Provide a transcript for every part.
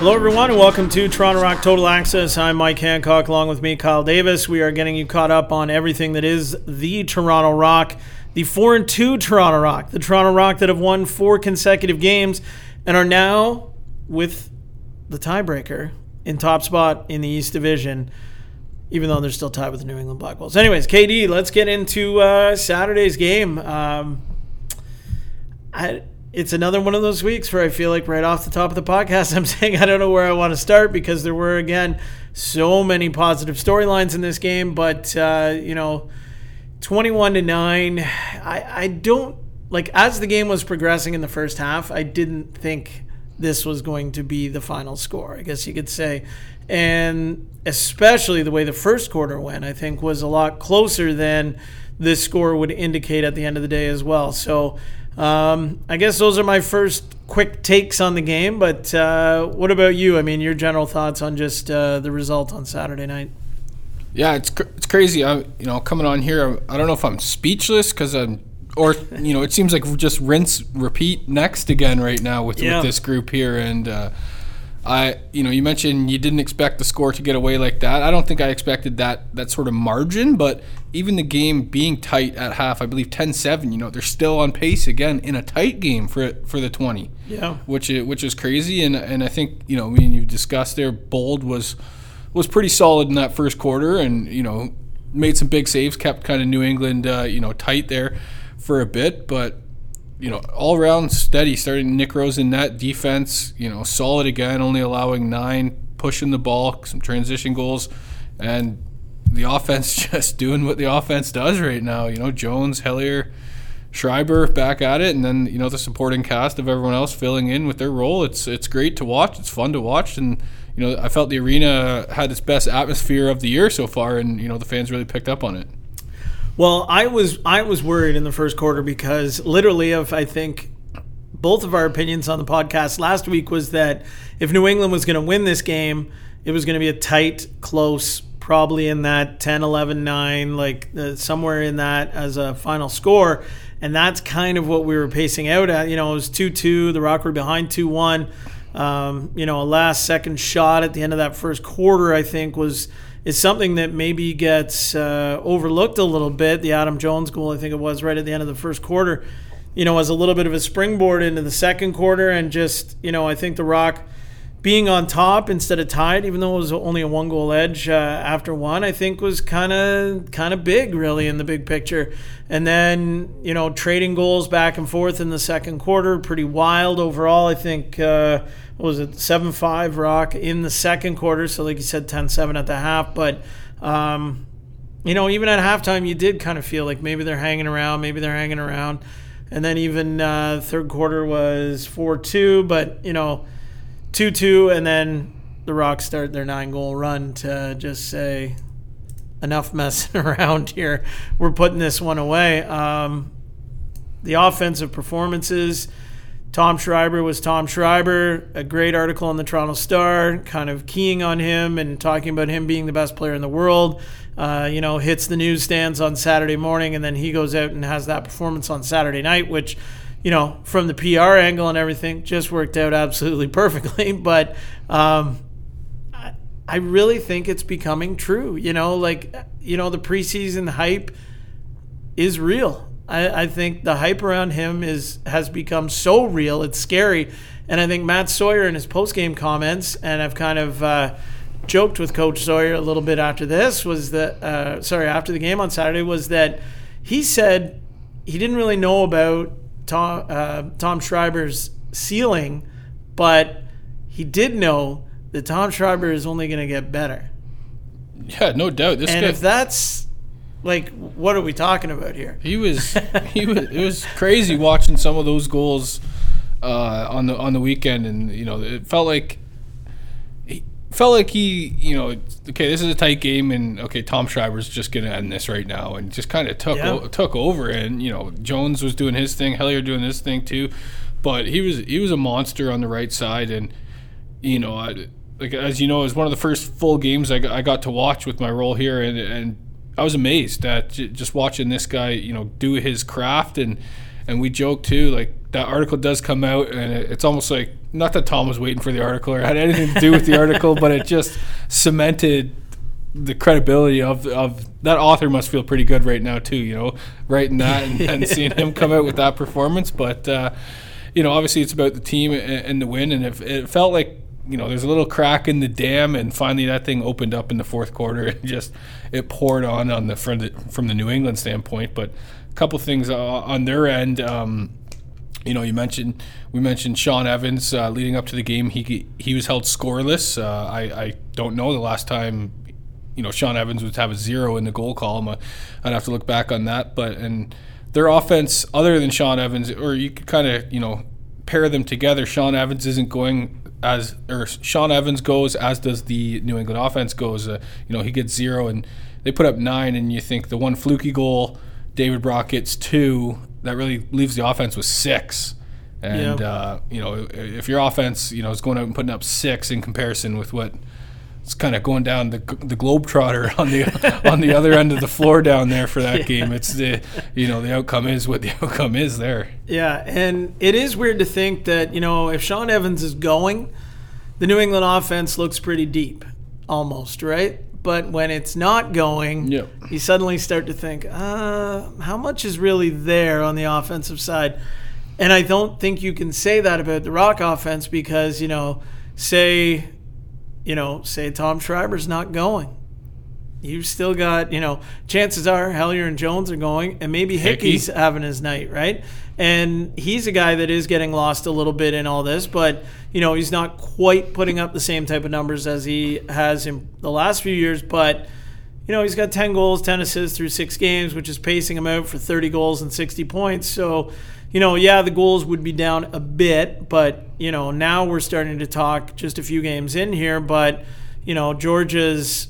Hello, everyone, and welcome to Toronto Rock Total Access. I'm Mike Hancock, along with me, Kyle Davis. We are getting you caught up on everything that is the Toronto Rock, the 4 and 2 Toronto Rock, the Toronto Rock that have won four consecutive games and are now with the tiebreaker in top spot in the East Division, even though they're still tied with the New England Black Wolves. Anyways, KD, let's get into uh, Saturday's game. Um, I, it's another one of those weeks where I feel like right off the top of the podcast, I'm saying I don't know where I want to start because there were, again, so many positive storylines in this game. But, uh, you know, 21 to 9, I, I don't like as the game was progressing in the first half, I didn't think this was going to be the final score, I guess you could say. And especially the way the first quarter went, I think was a lot closer than this score would indicate at the end of the day as well. So, um, I guess those are my first quick takes on the game. But uh, what about you? I mean, your general thoughts on just uh, the result on Saturday night? Yeah, it's cr- it's crazy. I you know coming on here, I don't know if I'm speechless because I'm, or you know, it seems like just rinse repeat next again right now with, Yeah. with this group here. And uh, I, you know, you mentioned you didn't expect the score to get away like that. I don't think I expected that that sort of margin, but even the game being tight at half, I believe 10-7, You know, they're still on pace again in a tight game for for the twenty Yeah. which is, which is crazy. And and I think you know, I mean, you discussed there, Bold was was pretty solid in that first quarter, and you know, made some big saves, kept kind of New England, uh, you know, tight there for a bit, but. You know, all around steady. Starting Nick Rose in net defense. You know, solid again, only allowing nine, pushing the ball, some transition goals, and the offense just doing what the offense does right now. You know, Jones, Hellyer, Schreiber back at it, and then you know the supporting cast of everyone else filling in with their role. It's it's great to watch. It's fun to watch, and you know I felt the arena had its best atmosphere of the year so far, and you know the fans really picked up on it. Well, I was I was worried in the first quarter because literally, of I think both of our opinions on the podcast last week was that if New England was going to win this game, it was going to be a tight, close, probably in that 10, 11, 9, like uh, somewhere in that as a final score. And that's kind of what we were pacing out at. You know, it was 2 2, the Rock were behind 2 1. Um, you know, a last second shot at the end of that first quarter, I think, was is something that maybe gets uh, overlooked a little bit. The Adam Jones goal, I think it was right at the end of the first quarter, you know, as a little bit of a springboard into the second quarter, and just you know, I think the Rock being on top instead of tied, even though it was only a one goal edge uh, after one, I think was kind of kind of big, really, in the big picture. And then you know, trading goals back and forth in the second quarter, pretty wild overall. I think uh, what was it seven five Rock in the second quarter, so like you said, 10-7 at the half, but. Um, you know, even at halftime, you did kind of feel like maybe they're hanging around, maybe they're hanging around. And then even uh, third quarter was 4 2, but, you know, 2 2, and then the Rocks start their nine goal run to just say, enough messing around here. We're putting this one away. Um, the offensive performances. Tom Schreiber was Tom Schreiber. A great article in the Toronto Star, kind of keying on him and talking about him being the best player in the world. Uh, you know, hits the newsstands on Saturday morning, and then he goes out and has that performance on Saturday night, which, you know, from the PR angle and everything, just worked out absolutely perfectly. But um, I, really think it's becoming true. You know, like, you know, the preseason hype is real. I, I think the hype around him is has become so real, it's scary. And I think Matt Sawyer in his post game comments, and I've kind of uh, joked with Coach Sawyer a little bit after this, was that uh, sorry after the game on Saturday was that he said he didn't really know about Tom uh, Tom Schreiber's ceiling, but he did know that Tom Schreiber is only going to get better. Yeah, no doubt. This And guy, if that's like, what are we talking about here? he was he was it was crazy watching some of those goals uh, on the on the weekend, and you know it felt like felt like he you know okay this is a tight game, and okay Tom Schreiber's just gonna end this right now, and just kind of took Yeah. o- took over, and you know Jones was doing his thing, Hellyer doing his thing too, but he was he was a monster on the right side, and you know I. Like as you know, it was one of the first full games I got, I got to watch with my role here, and, and I was amazed at j- just watching this guy, you know, do his craft and and we joke too, like that article does come out, and it, it's almost like not that Tom was waiting for the article or had anything to do with the article, but it just cemented the credibility of of that author must feel pretty good right now too. You know, writing that and, and seeing him come out with that performance, but. Uh, you know, obviously it's about the team and, and the win, and if it felt like you know, there's a little crack in the dam, and finally that thing opened up in the fourth quarter. and just it poured on on the from the, from the New England standpoint. But a couple things uh, on their end. Um, you know, you mentioned we mentioned Shawn Evans uh, leading up to the game. He he was held scoreless. Uh, I I don't know the last time. You know, Shawn Evans would have a zero in the goal column. Uh, I'd have to look back on that. But and their offense, other than Shawn Evans, or you could kind of you know pair them together. Shawn Evans isn't going as or Shawn Evans goes, as does the New England offense goes. Uh, you know, he gets zero, and they put up nine, and you think the one fluky goal, David Brock gets two. That really leaves the offense with six. And uh, you know, if your offense, you know, is going out and putting up six in comparison with what it's kind of going down the the globetrotter on the on the other end of the floor down there for that yeah. game. It's the you know the outcome is what the outcome is there. Yeah, and it is weird to think that you know if Shawn Evans is going, the New England offense looks pretty deep, almost right. But when it's not going, yep. you suddenly start to think, uh, how much is really there on the offensive side? And I don't think you can say that about the Rock offense because you know, say you know, say Tom Schreiber's not going. You've still got, you know, chances are Hellyer and Jones are going, and maybe Hickey's Hickey. having his night, right? And he's a guy that is getting lost a little bit in all this, but, you know, he's not quite putting up the same type of numbers as he has in the last few years, but, you know, he's got 10 goals, 10 assists through six games, which is pacing him out for 30 goals and 60 points. So, you know, yeah, the goals would be down a bit, but, you know, now we're starting to talk just a few games in here. But, you know, Georgia's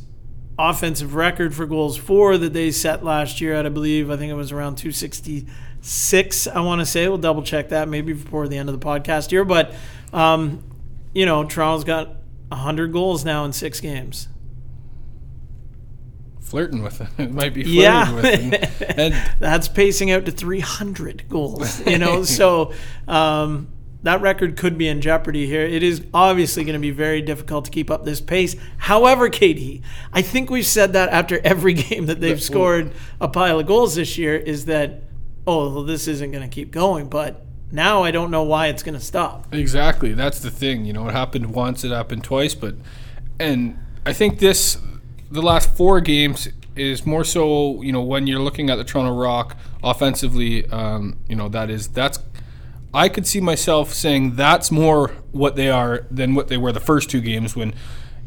offensive record for goals for that they set last year at, I believe, I think it was around 266, I want to say. We'll double check that maybe before the end of the podcast here. But, um, you know, Toronto's got 100 goals now in six games flirting with it. It might be flirting yeah. with it. And, That's pacing out to 300 goals, you know. so um, that record could be in jeopardy here. It is obviously going to be very difficult to keep up this pace. However, KD, I think we've said that after every game that they've scored a pile of goals this year is that, oh, well, this isn't going to keep going. But now I don't know why it's going to stop. Exactly. That's the thing. You know, it happened once, it happened twice, but, and I think this the last four games is more so you know when you're looking at the Toronto Rock offensively, um, you know that is that's I could see myself saying that's more what they are than what they were the first two games when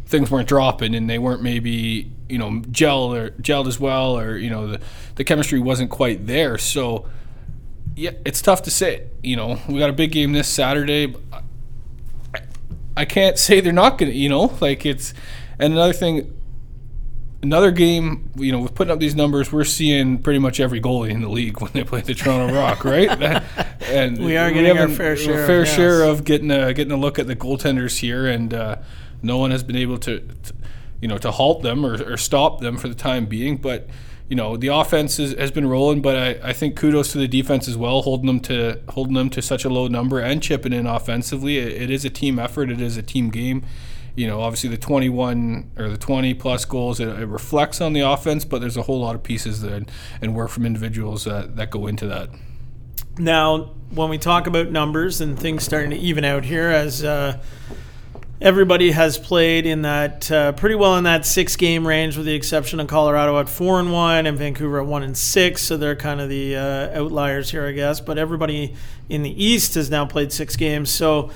things weren't dropping and they weren't maybe you know gel or gelled as well or you know the the chemistry wasn't quite there. So yeah, it's tough to say. You know, we got a big game this Saturday. I, I can't say they're not gonna. You know, like it's and another thing another game, you know, with putting up these numbers, we're seeing pretty much every goalie in the league when they play the Toronto Rock, right? and we are getting we our fair share, fair of, share yes. of getting a, getting a look at the goaltenders here, and uh, no one has been able to, to, you know, to halt them or, or, stop them for the time being. But you know, the offense is, has been rolling, but I, I think kudos to the defense as well, holding them to holding them to such a low number and chipping in offensively. it, it is a team effort. It is a team game you know, obviously the 21 or the 20 plus goals, it, it, reflects on the offense, but there's a whole lot of pieces that, and work from individuals that, that go into that. Now, when we talk about numbers and things starting to even out here, as uh, everybody has played in that uh, pretty well in that six game range, with the exception of Colorado at four and one and Vancouver at one and six, so they're kind of the uh, outliers here, I guess. But everybody in the East has now played six games, so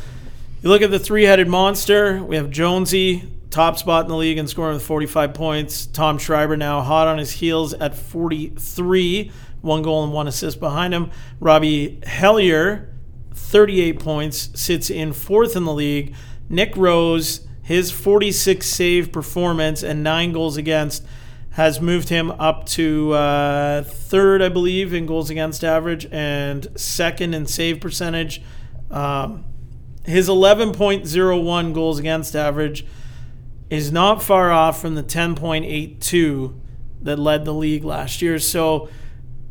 you look at the three headed monster. We have Jonesy, top spot in the league and scoring with 45 points. Tom Schreiber now hot on his heels at 43, one goal and one assist behind him. Robbie Hellyer, 38 points, sits in fourth in the league. Nick Rose, his 46 save performance and nine goals against has moved him up to uh, third, I believe, in goals against average and second in save percentage. Um, his 11.01 goals against average is not far off from the 10.82 that led the league last year. So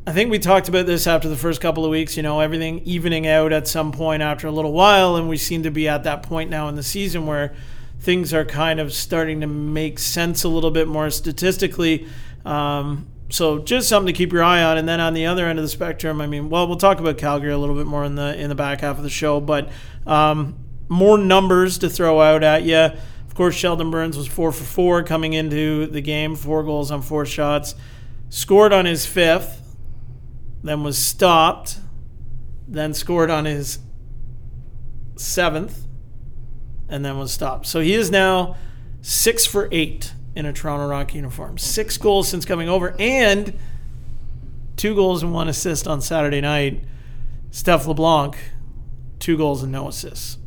I think we talked about this after the first couple of weeks, you know, everything evening out at some point after a little while. And we seem to be at that point now in the season where things are kind of starting to make sense a little bit more statistically. Um, so just something to keep your eye on. And then on the other end of the spectrum, I mean, well, we'll talk about Calgary a little bit more in the in the back half of the show, but um, more numbers to throw out at you. Of course, Sheldon Burns was four for four coming into the game, four goals on four shots, scored on his fifth then was stopped, then scored on his seventh, and then was stopped. So he is now six for eight in a Toronto Rock uniform. Six goals since coming over, and two goals and one assist on Saturday night. Steph LeBlanc, two goals and no assists.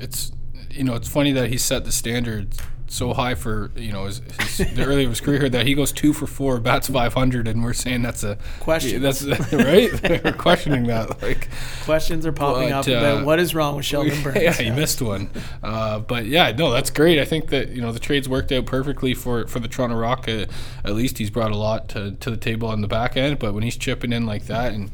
It's you know it's funny that he set the standard so high for you know his, his the early of his career that he goes two for four, bats five hundred, and we're saying that's a question. That's right. we're questioning that. Like questions are popping but, up about uh, what is wrong with Sheldon Burns. Yeah, he missed one. Uh, but yeah, no, that's great. I think that you know the trades worked out perfectly for for the Toronto Rock. Uh, at least he's brought a lot to to the table on the back end. But when he's chipping in like that, and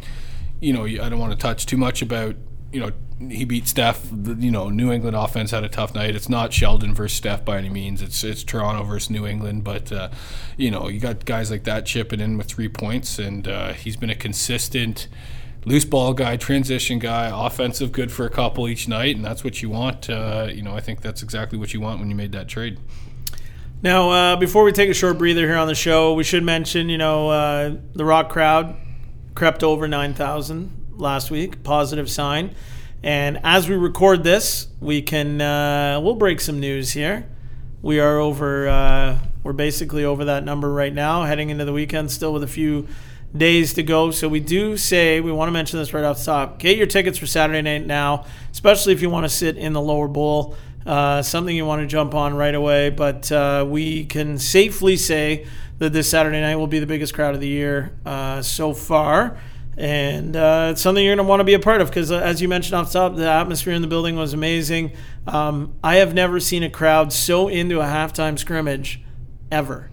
you know, I don't want to touch too much about you know he beat Steph. The, you know, New England offense had a tough night. It's not Sheldon versus Steph by any means. It's it's Toronto versus New England. But uh, you know, you got guys like that chipping in with three points, and uh, he's been a consistent loose ball guy, transition guy, offensive, good for a couple each night, and that's what you want. Uh, you know, I think that's exactly what you want when you made that trade. Now, uh, before we take a short breather here on the show, we should mention, you know, uh, the Rock crowd crept over nine thousand last week. Positive sign. And as we record this, we can uh, we'll break some news here. We are over. Uh, we're basically over that number right now, heading into the weekend, still with a few days to go. So we do say we want to mention this right off the top. Get your tickets for Saturday night now, especially if you want to sit in the lower bowl. Uh, something you want to jump on right away. But uh, we can safely say that this Saturday night will be the biggest crowd of the year uh, so far and uh, it's something you're going to want to be a part of because, uh, as you mentioned off the top, the atmosphere in the building was amazing. Um, I have never seen a crowd so into a halftime scrimmage ever.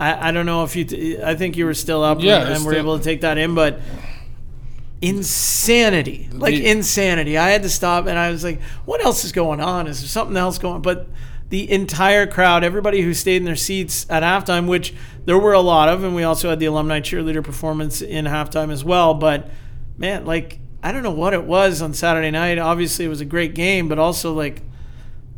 I, I don't know if you, t- I think you were still up yeah, and, and were able to take that in, but insanity, like insanity. I had to stop and I was like, what else is going on? Is there something else going? But the entire crowd, everybody who stayed in their seats at halftime, which there were a lot of, and we also had the alumni cheerleader performance in halftime as well. But man, like I don't know what it was on Saturday night. Obviously, it was a great game, but also like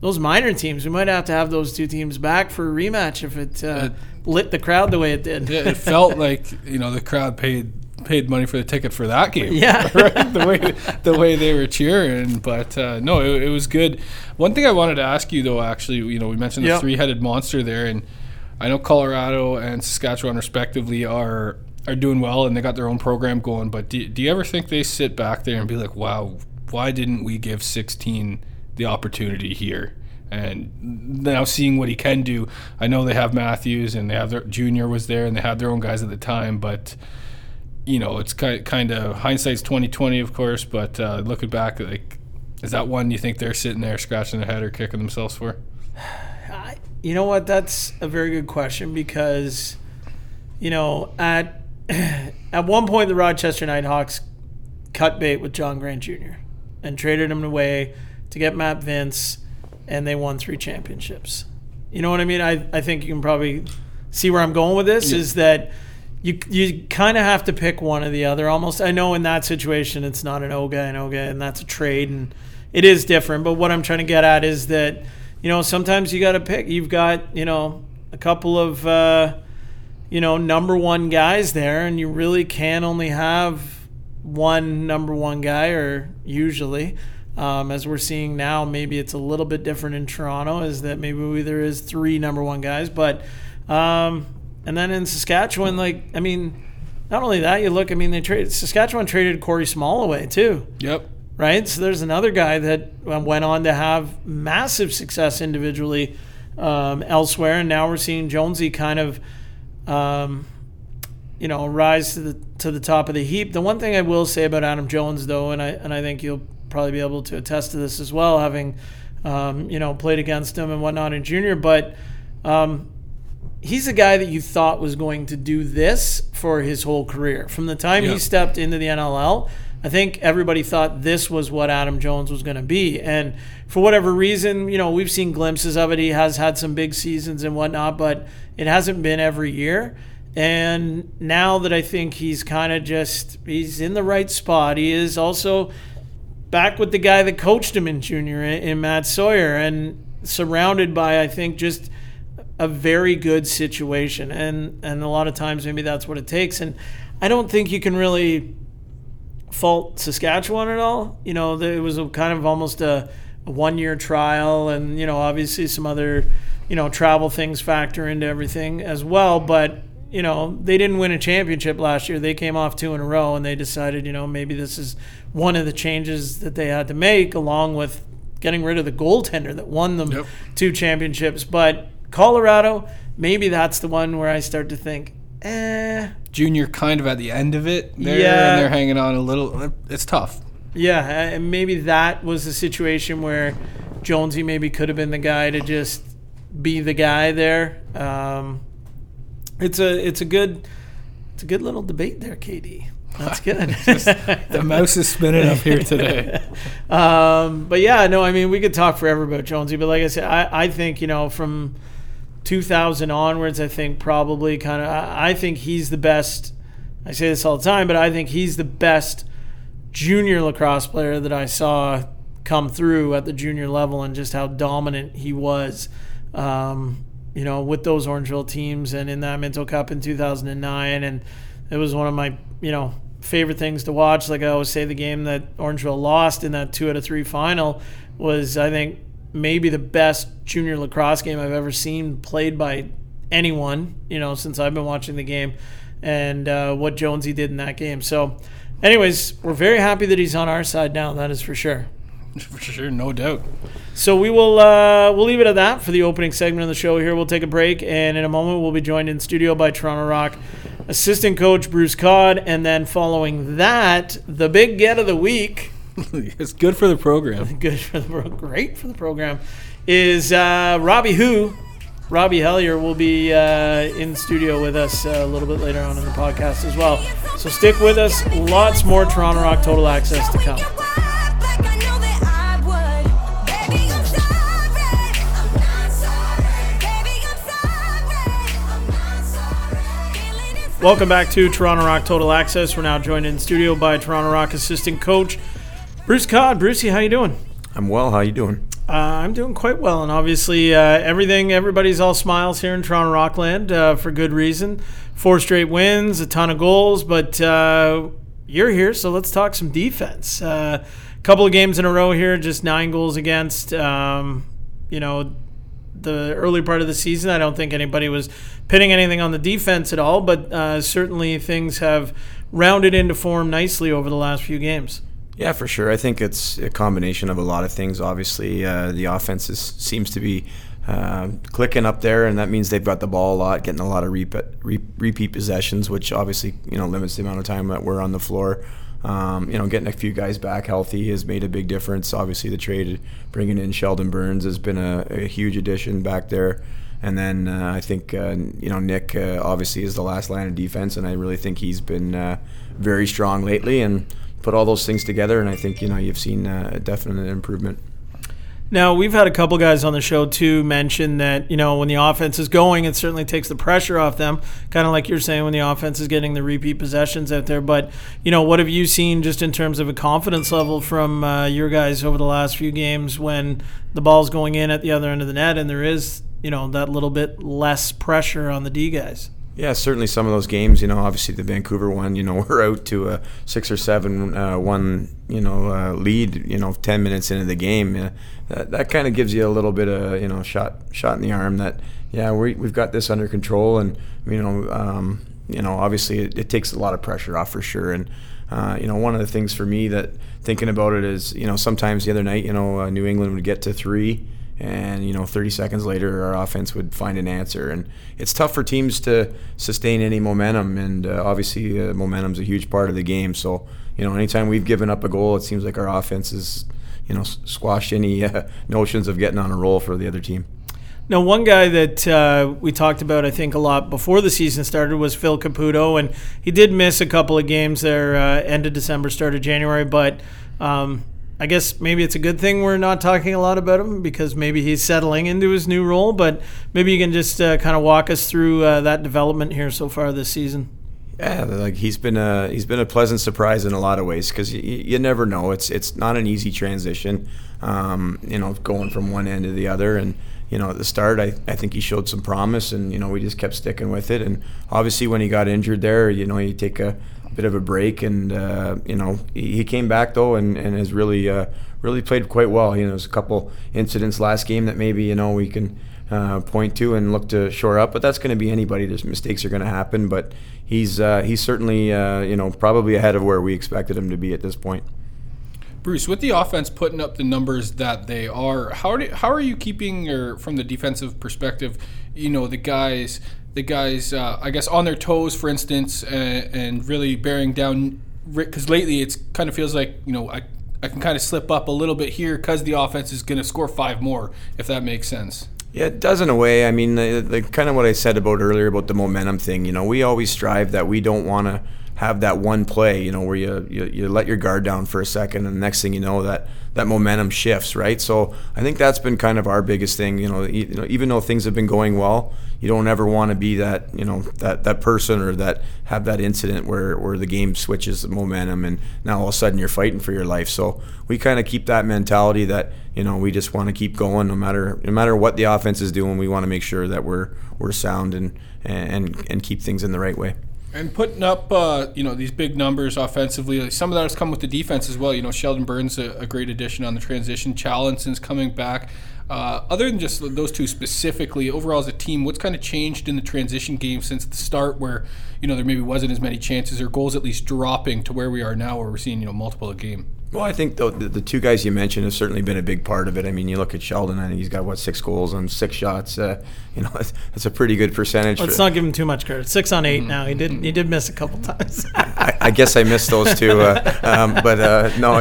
those minor teams, we might have to have those two teams back for a rematch if it, uh, it lit the crowd the way it did. it felt like you know the crowd paid paid money for the ticket for that game. Yeah, right? the way the way they were cheering. But uh, no, it, it, was good. One thing I wanted to ask you though, actually, you know, we mentioned the yep. three headed monster there, and I know Colorado and Saskatchewan respectively are are doing well and they got their own program going. But do, do you ever think they sit back there and be like, wow, why didn't we give 16 the opportunity here? and now seeing what he can do. I know they have Matthews and they have their junior was there and they had their own guys at the time, but you know, it's kind kind of hindsight's twenty twenty, of course. But uh, looking back, like, is that one you think they're sitting there scratching their head or kicking themselves for? You know what? That's a very good question because, you know, at at one point the Rochester Knighthawks cut bait with John Grant Jr. and traded him away to get Matt Vinc, and they won three championships. You know what I mean? I, I think you can probably see where I'm going with this yeah. is that you you kind of have to pick one or the other. Almost, I know in that situation it's not an Oga and Oga, and that's a trade, and it is different. But what I'm trying to get at is that you know sometimes you got to pick. You've got you know a couple of uh, you know number one guys there, and you really can only have one number one guy, or usually. Um, as we're seeing now, maybe it's a little bit different in Toronto, is that maybe there is three number one guys, but um, and then in Saskatchewan, like I mean, not only that, you look. I mean, they traded Saskatchewan traded Corey Small away too. Yep. Right. So there's another guy that went on to have massive success individually um, elsewhere, and now we're seeing Jonesy kind of, um, you know, rise to the to the top of the heap. The one thing I will say about Adam Jones, though, and I and I think you'll probably be able to attest to this as well, having, um, you know, played against him and whatnot in junior, but. Um, he's a guy that you thought was going to do this for his whole career. From the time Yeah. he stepped into the NLL, I think everybody thought this was what Adam Jones was going to be. And for whatever reason, you know, we've seen glimpses of it. He has had some big seasons and whatnot, but it hasn't been every year. And now that I think he's kind of just he's in the right spot, he is also back with the guy that coached him in junior in in Matt Sawyer and surrounded by I think just a very good situation. And and a lot of times maybe that's what it takes. And I don't think you can really fault Saskatchewan at all. You know it was a kind of almost a, a one year trial and you know obviously some other you know travel things factor into everything as well. But you know they didn't win a championship last year. They came off two in a row and they decided you know maybe this is one of the changes that they had to make along with getting rid of the goaltender that won them Yep. two championships. But Colorado maybe that's the one where I start to think eh Junior kind of at the end of it there, Yeah. and they're hanging on a little. It's tough. Yeah, and maybe that was the situation where Jonesy maybe could have been the guy to just be the guy there. Um, it's a it's a good it's a good little debate there, KD. That's good. The mouse is spinning up here today. um, but yeah, no, I mean we could talk forever about Jonesy, but like I said, I, I think you know from 2000 onwards, I think probably kind of I, think he's the best. I say this all the time, but I think he's the best junior lacrosse player that I saw come through at the junior level and just how dominant he was. Um, you know, with those Orangeville teams and in that Minto Cup in 2009, and it was one of my you know favorite things to watch. Like I always say, the game that Orangeville lost in that two out of three final was, I think, maybe the best junior lacrosse game I've ever seen played by anyone. You know, since I've been watching the game, and uh, what Jonesy did in that game. So, anyways, we're very happy that he's on our side now. That is for sure. For sure, no doubt. So we will uh, we'll leave it at that for the opening segment of the show. Here we'll take a break, and in a moment we'll be joined in studio by Toronto Rock assistant coach Bruce Codd, and then following that, the big get of the week. it's good for the program. Good for the pro- great for the program is uh, Robbie Who. Robbie Hellyer will be uh, in studio with us uh, a little bit later on in the podcast as well. So stick with us. Lots more Toronto Rock Total Access to come. Welcome back to Toronto Rock Total Access. We're now joined in studio by Toronto Rock assistant coach Bruce Codd. Brucey, how you doing? I'm well. How you doing? Uh, I'm doing quite well, and obviously uh, everything, everybody's all smiles here in Toronto Rockland uh, for good reason. Four straight wins, a ton of goals, but uh, you're here, so let's talk some defense. A couple of games in a row here, just nine goals against. Um, you know, the early part of the season, I don't think anybody was pinning anything on the defense at all, but uh, certainly things have rounded into form nicely over the last few games. Yeah, for sure. I think it's a combination of a lot of things. Obviously, uh, the offense is, seems to be uh, clicking up there, and that means they've got the ball a lot, getting a lot of repeat, re- repeat possessions, which obviously you know limits the amount of time that we're on the floor. Um, you know, getting a few guys back healthy has made a big difference. Obviously, the trade bringing in Sheldon Burns has been a, a huge addition back there. And then uh, I think uh, you know Nick uh, obviously is the last line of defense, and I really think he's been uh, very strong lately. And put all those things together, and I think you know you've seen uh, a definite improvement. Now, we've had a couple guys on the show too mention that, you know, when the offense is going, it certainly takes the pressure off them, kind of like you're saying when the offense is getting the repeat possessions out there. But, you know, what have you seen just in terms of a confidence level from uh, your guys over the last few games when the ball's going in at the other end of the net and there is, you know, that little bit less pressure on the D guys? Yeah, certainly some of those games, you know, obviously the Vancouver one, you know, we're out to a six or seven uh, one, you know, uh, lead, you know, 10 minutes into the game. Uh, that that kind of gives you a little bit of, you know, shot shot in the arm that, yeah, we, we've got this under control. And, you know, um, you know, obviously it, it takes a lot of pressure off for sure. And, uh, you know, one of the things for me that thinking about it is, you know, sometimes the other night, you know, uh, New England would get to three and you know 30 seconds later our offense would find an answer. And it's tough for teams to sustain any momentum. And uh, obviously uh, momentum's a huge part of the game. So you know anytime we've given up a goal it seems like our offense has you know squashed any uh, notions of getting on a roll for the other team. Now, one guy that uh, we talked about, I think, a lot before the season started was Phil Caputo, and he did miss a couple of games there, uh, end of December, start of January. But um, I guess maybe it's a good thing we're not talking a lot about him because maybe he's settling into his new role. But maybe you can just uh, kind of walk us through uh, that development here so far this season. Yeah, like he's been a he's been a pleasant surprise in a lot of ways because you, you never know. It's it's not an easy transition, um, you know, going from one end to the other and you know, at the start, I, I think he showed some promise, and you know, we just kept sticking with it. And obviously, when he got injured there, you know, you take a bit of a break, and uh, you know, he, came back though, and, and has really uh, really played quite well. You know, there's a couple incidents last game that maybe you know we can uh, point to and look to shore up, but that's going to be anybody. There's mistakes are going to happen, but he's uh, he's certainly uh, you know probably ahead of where we expected him to be at this point. Bruce, with the offense putting up the numbers that they are, how do, how are you keeping, or from the defensive perspective, you know, the guys, the guys, uh, I guess, on their toes, for instance, and, and really bearing down? Because lately, it's kind of feels like you know I I can kind of slip up a little bit here because the offense is going to score five more, if that makes sense. Yeah, it does in a way. I mean, the, the, kind of what I said about earlier about the momentum thing. You know, we always strive that we don't want to have that one play, you know, where you, you, you let your guard down for a second, and the next thing you know, that that momentum shifts, right? So I think that's been kind of our biggest thing. You know, you know even though things have been going well, you don't ever want to be that you know that that person or that have that incident where where the game switches the momentum, and now all of a sudden you're fighting for your life. So we kind of keep that mentality that you know we just want to keep going no matter no matter what the offense is doing. We want to make sure that we're we're sound and and and keep things in the right way. And putting up, uh, you know, these big numbers offensively, some of that has come with the defense as well. You know, Sheldon Burns a, a great addition on the transition. Challinson's coming back. Uh, other than just those two specifically, overall as a team, what's kind of changed in the transition game since the start, where you know there maybe wasn't as many chances or goals at least dropping to where we are now, where we're seeing you know multiple a game. Well, I think the, the, two guys you mentioned have certainly been a big part of it. I mean, you look at Sheldon, and he's got what six goals on six shots. Uh, you know, that's a pretty good percentage. Let's not give him too much credit. Six on 8 mm-hmm. now. He did he did miss a couple times. I, I, guess I missed those two, uh, um, but uh, no,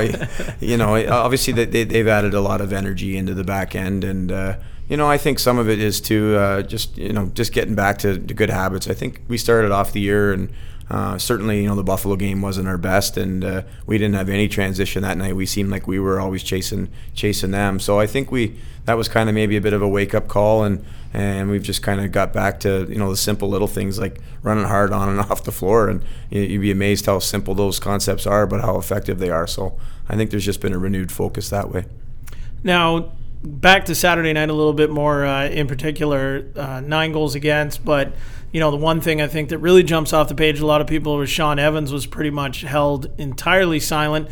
you know, obviously they, they, have added a lot of energy into the back end, and uh, you know, I think some of it is to uh, just you know just getting back to, to good habits. I think we started off the year and uh, certainly, you know, the Buffalo game wasn't our best, and uh, we didn't have any transition that night. We seemed like we were always chasing chasing them. So I think we that was kind of maybe a bit of a wake up call, and and we've just kind of got back to you know the simple little things like running hard on and off the floor, and you'd be amazed how simple those concepts are, but how effective they are. So I think there's just been a renewed focus that way. Now back to Saturday night a little bit more uh, in particular, uh, nine goals against, but you know, the one thing I think that really jumps off the page, a lot of people was Shawn Evans was pretty much held entirely silent.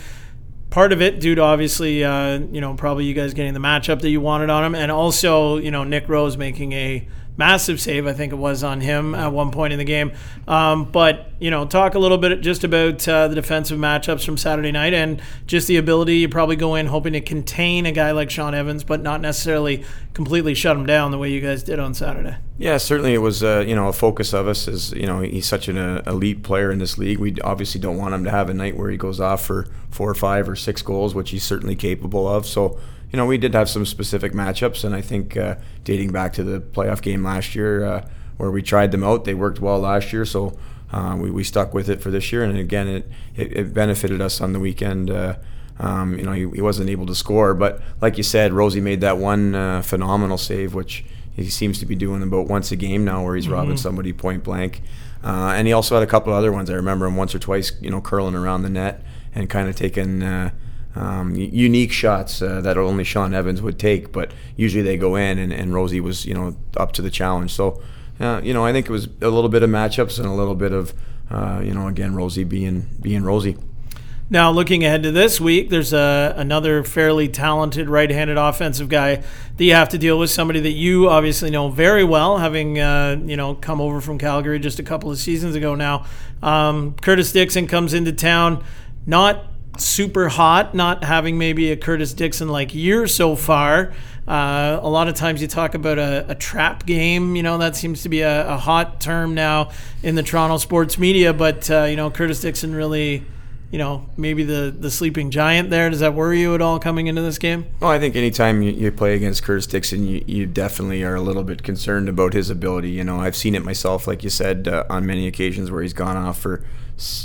Part of it due to obviously, uh, you know, probably you guys getting the matchup that you wanted on him, and also, you know, Nick Rose making a massive save, I think it was on him at one point in the game. Um, but you know, talk a little bit just about uh, the defensive matchups from Saturday night and just the ability you probably go in hoping to contain a guy like Shawn Evans, but not necessarily completely shut him down the way you guys did on Saturday. Yeah, certainly it was uh, you know a focus of us is you know he's such an uh, elite player in this league. We obviously don't want him to have a night where he goes off for four or five or six goals, which he's certainly capable of. So you know, we did have some specific matchups, and I think uh, dating back to the playoff game last year, uh, where we tried them out, they worked well last year, so uh, we, we stuck with it for this year, and again, it, it, it benefited us on the weekend. Uh, um, you know, he, he, wasn't able to score, but like you said, Rosie made that one uh, phenomenal save, which he seems to be doing about once a game now, where he's mm-hmm. robbing somebody point blank. Uh, and he also had a couple of other ones. I remember him once or twice, you know, curling around the net and kind of taking um, unique shots uh, that only Shawn Evans would take, but usually they go in, and, and Rosie was, you know, up to the challenge. So, uh, you know, I think it was a little bit of matchups and a little bit of, uh, you know, again, Rosie being being Rosie. Now, looking ahead to this week, there's a, another fairly talented right-handed offensive guy that you have to deal with. Somebody that you obviously know very well, having uh, you know come over from Calgary just a couple of seasons ago. Now, um, Curtis Dixon comes into town, not super hot, not having maybe a Curtis Dixon like year so far. Uh, a lot of times you talk about a, a, trap game, you know, that seems to be a, a, hot term now in the Toronto sports media. But, uh, you know, Curtis Dixon really you know, maybe the the sleeping giant there. Does that worry you at all coming into this game? Well, I think anytime you, you play against Curtis Dixon, you, you definitely are a little bit concerned about his ability. You know, I've seen it myself, like you said, uh, on many occasions where he's gone off for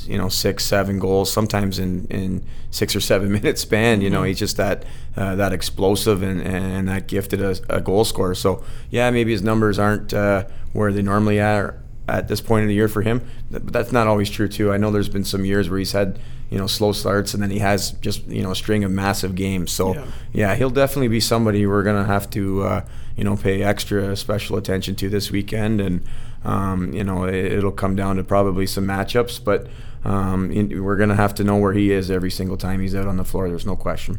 you know six, seven goals, sometimes in, in six or seven minute span. You know, he's just that uh, that explosive and, and that gifted a, a goal scorer. So yeah, maybe his numbers aren't uh, where they normally are at this point in the year for him. But that's not always true too. I know there's been some years where he's had you know slow starts and then he has just you know a string of massive games. So yeah, yeah he'll definitely be somebody we're gonna have to uh, you know pay extra special attention to this weekend and. Um, you know, it, will come down to probably some matchups, but um, we're going to have to know where he is every single time he's out on the floor. There's no question.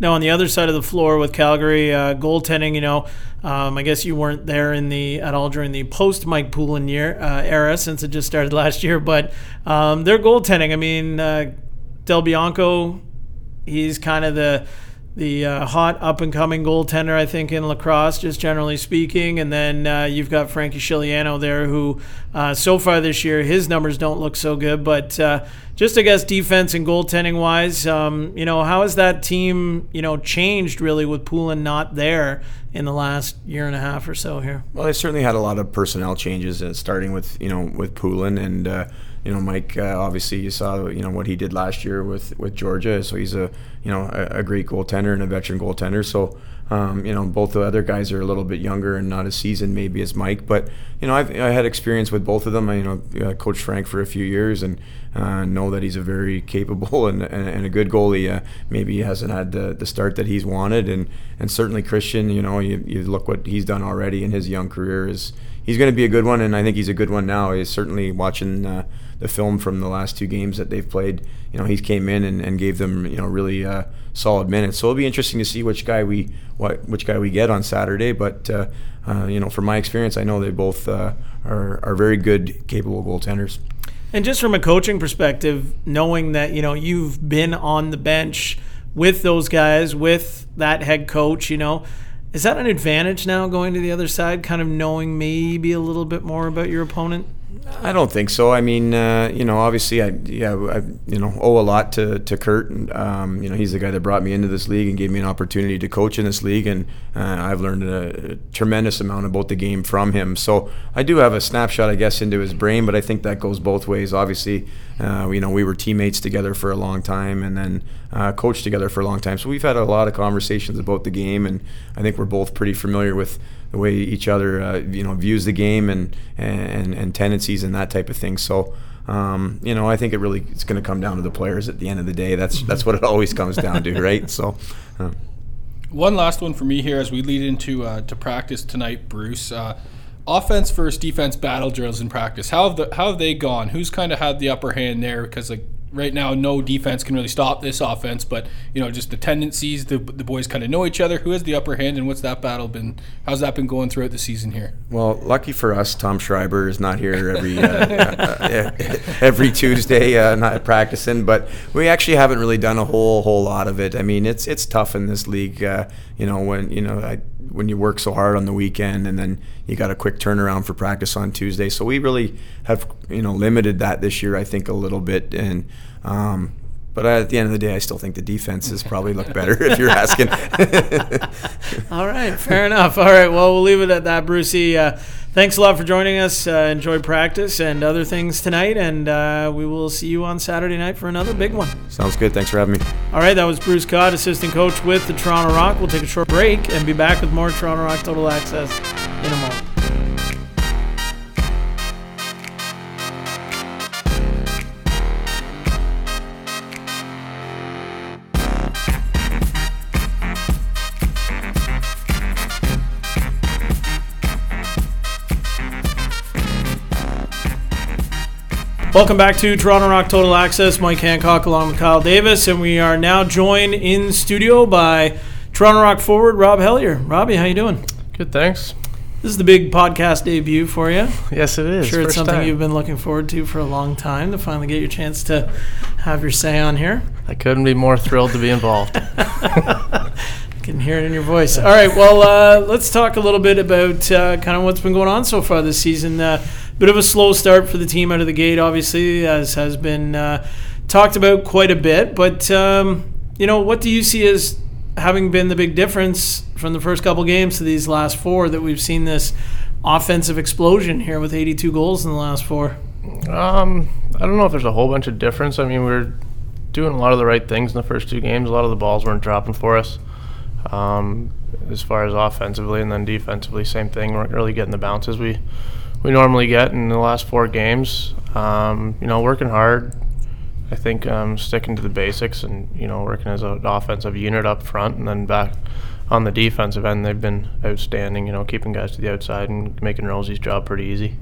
Now, on the other side of the floor with Calgary, uh, goaltending, you know, um, I guess you weren't there in the at all during the post Mike Poulin year uh, era since it just started last year, but um, their goaltending, I mean, uh, Del Bianco, he's kind of the the uh, hot up and coming goaltender, I think, in lacrosse, just generally speaking. And then uh, you've got Frankie Scigliano there, who uh, so far this year, his numbers don't look so good. But uh, just, I guess, defense and goaltending wise, um, you know, how has that team, you know, changed really with Poulin not there in the last year and a half or so here? Well, they certainly had a lot of personnel changes, uh, starting with, you know, with Poulin and uh, you know, Mike. Uh, obviously, you saw you know what he did last year with with Georgia. So he's a you know a, a great goaltender and a veteran goaltender. So um, you know, both the other guys are a little bit younger and not as seasoned maybe as Mike, but you know, I've I had experience with both of them. I you know uh, coached Frank for a few years and uh, know that he's a very capable and, and, and a good goalie. Uh, maybe he hasn't had the, the start that he's wanted, and and certainly Christian. You know, you, you look what he's done already in his young career is he's going to be a good one, and I think he's a good one now. He's certainly watching uh, the film from the last two games that they've played. You know, he came in and, and gave them you know really uh, solid minutes. So it'll be interesting to see which guy we what which guy we get on Saturday. But uh, uh you know, from my experience, I know they both uh, are are very good, capable goaltenders. And just from a coaching perspective, knowing that you know you've been on the bench with those guys, with that head coach, you know is that an advantage now going to the other side, kind of knowing maybe a little bit more about your opponent? I don't think so. I mean, uh, you know, obviously, I yeah, I you know owe a lot to to Curt, and um, you know he's the guy that brought me into this league and gave me an opportunity to coach in this league, and uh, I've learned a, a, tremendous amount about the game from him. So I do have a snapshot, I guess, into his brain, but I think that goes both ways. Obviously, uh, you know, we were teammates together for a long time, and then uh, coached together for a long time. So we've had a lot of conversations about the game, and I think we're both pretty familiar with the way each other uh, you know views the game and, and and tendencies and that type of thing. So. Um, you know, I think it really it's going to come down to the players at the end of the day. That's that's what it always comes down to, right? So, uh. one last one for me here as we lead into uh, to practice tonight, Bruce. Uh, offense versus defense battle drills in practice. How have the how have they gone? Who's kind of had the upper hand there? Because like right now, no defense can really stop this offense. But you know, just the tendencies, the, the boys kind of know each other. Who has the upper hand, and what's that battle been? How's that been going throughout the season here? Well, lucky for us, Tom Schreiber is not here every uh, uh, every Tuesday, uh, not practicing. But we actually haven't really done a whole whole lot of it. I mean, it's it's tough in this league. Uh, you know, when you know I, when you work so hard on the weekend and then you got a quick turnaround for practice on Tuesday. So we really have you know limited that this year, I think, a little bit. And um, but at the end of the day, I still think the defenses probably look better if you're asking. All right, fair enough. All right, well, we'll leave it at that, Brucey. Uh, thanks a lot for joining us. Uh, enjoy practice and other things tonight, and uh, we will see you on Saturday night for another big one. Sounds good. Thanks for having me. All right, that was Bruce Codd, assistant coach with the Toronto Rock. We'll take a short break and be back with more Toronto Rock Total Access in a moment. Welcome back to Toronto Rock Total Access. Mike Hancock along with Kyle Davis, and we are now joined in studio by Toronto Rock forward Rob Hellyer. Robbie, how you doing? Good, thanks. This is the big podcast debut for you. Yes, it is. Sure, it's something time. you've been looking forward to for a long time to finally get your chance to have your say on here. I couldn't be more thrilled to be involved. I can hear it in your voice. All right, well, uh, let's talk a little bit about uh, kind of what's been going on so far this season. Uh, bit of a slow start for the team out of the gate, obviously, as has been uh, talked about quite a bit. But um, you know, what do you see as having been the big difference from the first couple games to these last four that we've seen this offensive explosion here with 82 goals in the last four? Um, I don't know if there's a whole bunch of difference. I mean, we are doing a lot of the right things in the first two games. A lot of the balls weren't dropping for us. Um, as far as offensively and then defensively, same thing. We weren't really getting the bounces we we normally get in the last four games. Um, you know, working hard. I think um, sticking to the basics and you know working as an offensive unit up front and then back on the defensive end, they've been outstanding. You know, keeping guys to the outside and making Rosie's job pretty easy.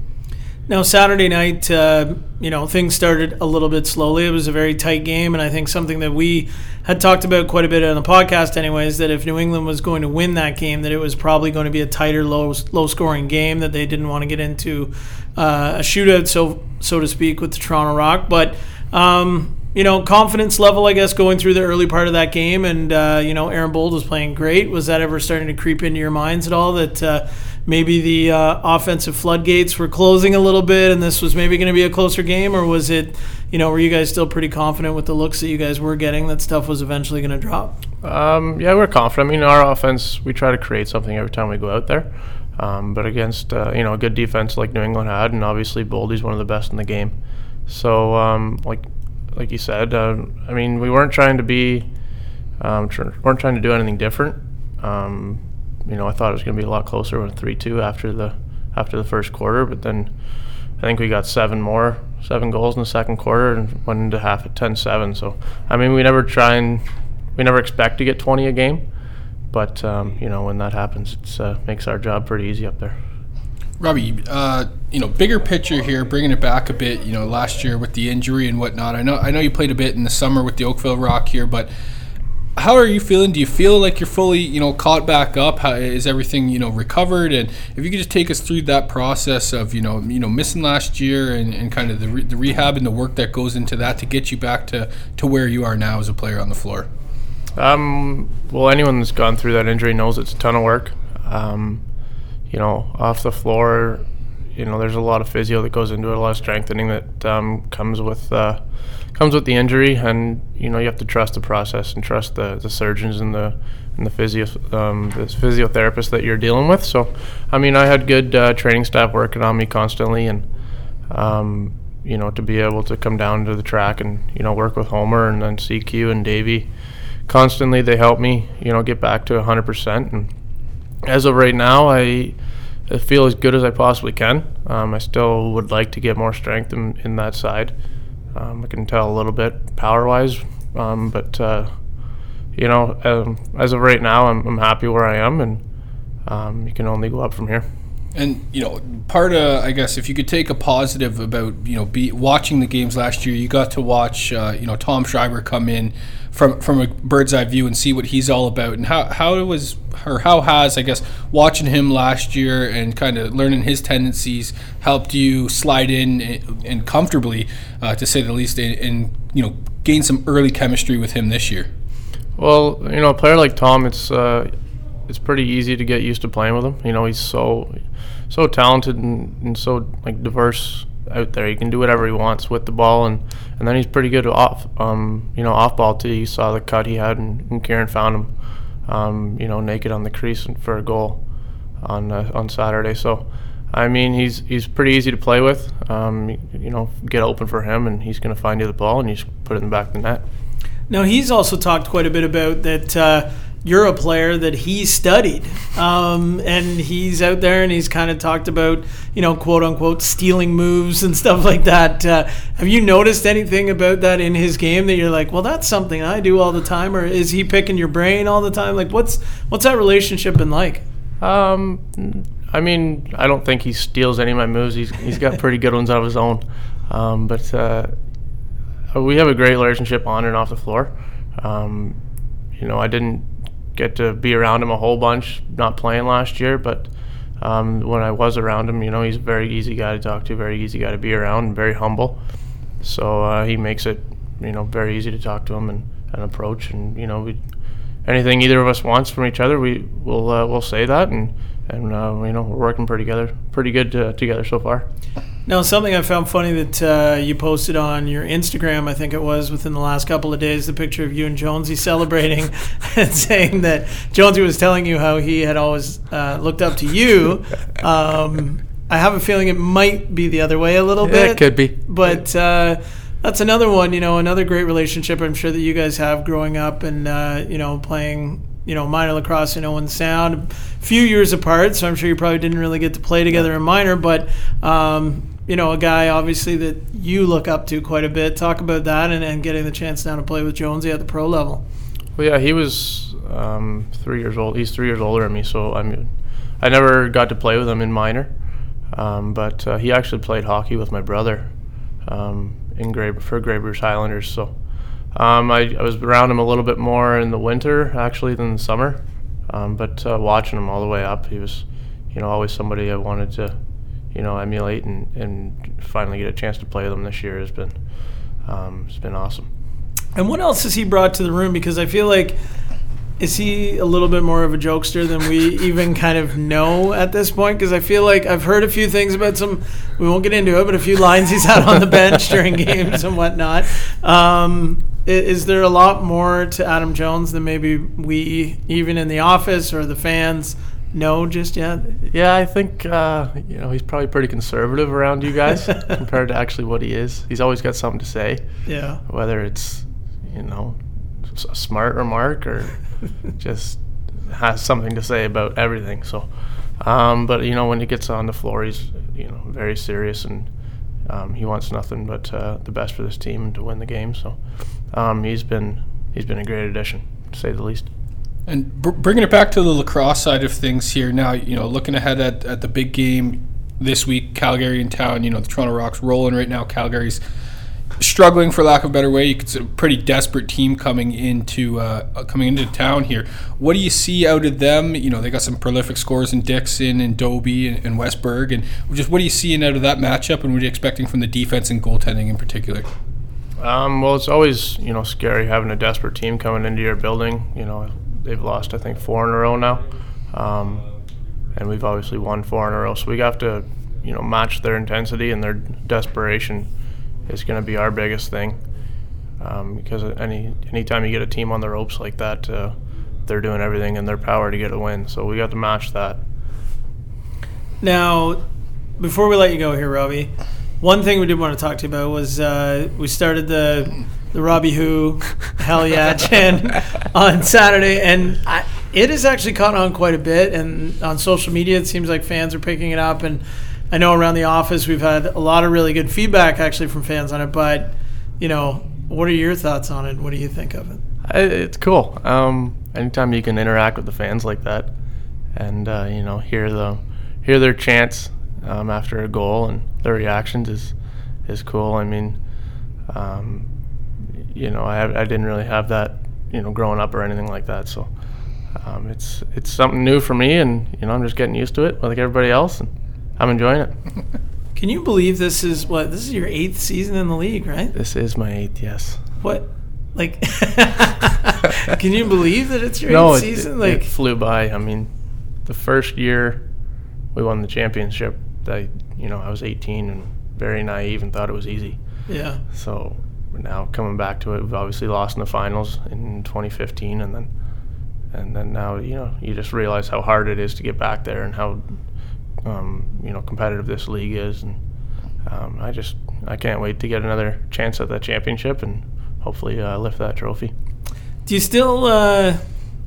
Now Saturday night, uh, you know, things started a little bit slowly. It was a very tight game, and I think something that we had talked about quite a bit on the podcast, anyways, that if New England was going to win that game, that it was probably going to be a tighter, low, low scoring game. That they didn't want to get into uh, a shootout, so so to speak, with the Toronto Rock. But um, you know, confidence level, I guess, going through the early part of that game, and uh, you know, Aaron Bold was playing great. Was that ever starting to creep into your minds at all? That uh, maybe the uh, offensive floodgates were closing a little bit, and this was maybe going to be a closer game, or was it, you know, were you guys still pretty confident with the looks that you guys were getting that stuff was eventually going to drop? Um, yeah, we're confident. I mean, our offense, we try to create something every time we go out there. Um, but against uh, you know a good defense like New England had, and obviously Boldy's one of the best in the game. So um, like like you said, uh, I mean we weren't trying to be um, tr- weren't trying to do anything different. Um, you know, I thought it was going to be a lot closer with three two after the after the first quarter, but then I think we got seven more, seven goals in the second quarter, and went into half at 10-7. So I mean, we never try and we never expect to get 20 a game, but um, you know when that happens, it uh, makes our job pretty easy up there. Robbie, uh, you know, bigger picture here, bringing it back a bit. You know, last year with the injury and whatnot. I know, I know you played a bit in the summer with the Oakville Rock here, but how are you feeling? Do you feel like you're fully, you know, caught back up? How, is everything, you know, recovered? And if you could just take us through that process of, you know, you know, missing last year and, and kind of the, re- the rehab and the work that goes into that to get you back to, to where you are now as a player on the floor. Um, well, anyone that's gone through that injury knows it's a ton of work. Um, you know, off the floor, you know, there's a lot of physio that goes into it, a lot of strengthening that um, comes with uh, comes with the injury, and you know, you have to trust the process and trust the, the surgeons and the and the physio um, the physiotherapist that you're dealing with. So, I mean, I had good uh, training staff working on me constantly, and um, you know, to be able to come down to the track and you know work with Homer and then CQ and Davey constantly, they help me, you know, get back to 100 percent and as of right now, I, feel as good as I possibly can. Um, I still would like to get more strength in, in that side. Um, I can tell a little bit power wise, um, but uh, you know, um, as of right now, I'm, I'm happy where I am, and um, you can only go up from here. And you know, part of I guess if you could take a positive about you know be watching the games last year, you got to watch uh, you know Tom Schreiber come in from from a bird's eye view and see what he's all about. And how how was or how has I guess watching him last year and kind of learning his tendencies helped you slide in and, and comfortably, uh, to say the least, and, and you know gain some early chemistry with him this year. Well, you know, a player like Tom, it's uh, it's pretty easy to get used to playing with him. You know, he's so so talented and, and so like diverse out there. He can do whatever he wants with the ball, and, and then he's pretty good off, um, you know, off ball too. You saw the cut he had, and, and Kieran found him, um, you know, naked on the crease for a goal on uh, on Saturday. So, I mean, he's he's pretty easy to play with. Um, you know, get open for him, and he's going to find you the ball, and you just put it in the back of the net. Now he's also talked quite a bit about that. Uh, you're a player that he studied. Um, and he's out there and he's kind of talked about, you know, quote unquote, stealing moves and stuff like that. Uh, have you noticed anything about that in his game that you're like, well, that's something I do all the time? Or is he picking your brain all the time? Like, what's, what's that relationship been like? Um, I mean, I don't think he steals any of my moves. He's, he's got pretty good ones of his own. Um, but uh, we have a great relationship on and off the floor. Um, you know, I didn't get to be around him a whole bunch, not playing last year, but um, when I was around him, you know, he's a very easy guy to talk to, very easy guy to be around, and very humble. So uh, he makes it, you know, very easy to talk to him and, and approach. And you know, we, anything either of us wants from each other, we will uh, we'll say that, and and uh, you know, we're working pretty together, pretty good uh, together so far. Now, something I found funny that uh, you posted on your Instagram, I think it was within the last couple of days, the picture of you and Jonesy celebrating and saying that Jonesy was telling you how he had always uh, looked up to you. Um, I have a feeling it might be the other way a little bit. it could be. But uh, that's another one, you know, another great relationship I'm sure that you guys have growing up and, uh, you know, playing, you know, minor lacrosse in Owen Sound. A few years apart, so I'm sure you probably didn't really get to play together in minor, but, um, you know, a guy obviously that you look up to quite a bit. Talk about that and, and getting the chance now to play with Jonesy at the pro level. Well, yeah, he was um, three years old. He's three years older than me, so I mean, I never got to play with him in minor, um, but uh, he actually played hockey with my brother um, in Grey for Grey Bruce Highlanders. So um, I, I was around him a little bit more in the winter actually than the summer, um, but uh, watching him all the way up, he was, you know, always somebody I wanted to, you know, emulate and, and finally get a chance to play with him this year has been, um, it's been awesome. And what else has he brought to the room? Because I feel like is he a little bit more of a jokester than we even kind of know at this point? Because I feel like I've heard a few things about some. We won't get into it, but a few lines he's had on the bench during games and whatnot. Um, is there a lot more to Adam Jones than maybe we, even in the office or the fans, know just yet? Yeah, I think uh, you know he's probably pretty conservative around you guys compared to actually what he is. He's always got something to say, Yeah. whether it's you know a smart remark or just has something to say about everything. So, um, but you know when he gets on the floor, he's you know very serious and um, he wants nothing but uh, the best for this team and to win the game. So, um, he's been he's been a great addition to say the least. And br- bringing it back to the lacrosse side of things here now, you know, looking ahead at, at the big game this week, Calgary in town. You know, the Toronto Rock's rolling right now. Calgary's struggling, for lack of a better way. You could a pretty desperate team coming into uh, uh, coming into town here. What do you see out of them? You know, they got some prolific scores in Dixon and Dobbie and, and Wes Berg, and just what are you seeing out of that matchup, and what are you expecting from the defense and goaltending in particular? Um, well, it's always you know scary having a desperate team coming into your building. You know they've lost I think four in a row now, um, and we've obviously won four in a row. So we have to you know match their intensity and their desperation is going to be our biggest thing. Um, because any anytime you get a team on the ropes like that, uh, they're doing everything in their power to get a win. So we got to match that. Now, before we let you go here, Robbie, one thing we did want to talk to you about was uh, we started the the Robbie Who Hell Yeah chant on Saturday, and I, it has actually caught on quite a bit. And on social media, it seems like fans are picking it up. And I know around the office, we've had a lot of really good feedback actually from fans on it. But you know, what are your thoughts on it? What do you think of it? It's cool. Um, anytime you can interact with the fans like that, and uh, you know hear the hear their chants um, after a goal and their reactions is is cool. I mean, um, you know, I I didn't really have that you know growing up or anything like that, so um, it's it's something new for me, and you know I'm just getting used to it like everybody else, and I'm enjoying it. Can you believe this is what this is your eighth season in the league, right? This is my eighth, yes. What? Like, can you believe that it's your no, eighth it, season? it- like, it flew by. I mean, the first year we won the championship, I you know I was 18 and very naive and thought it was easy. yeah, So now coming back to it, we've obviously lost in the finals in 2015, and then and then now you know you just realize how hard it is to get back there and how um, you know competitive this league is, and um, I just I can't wait to get another chance at that championship and hopefully uh, lift that trophy. do you still uh,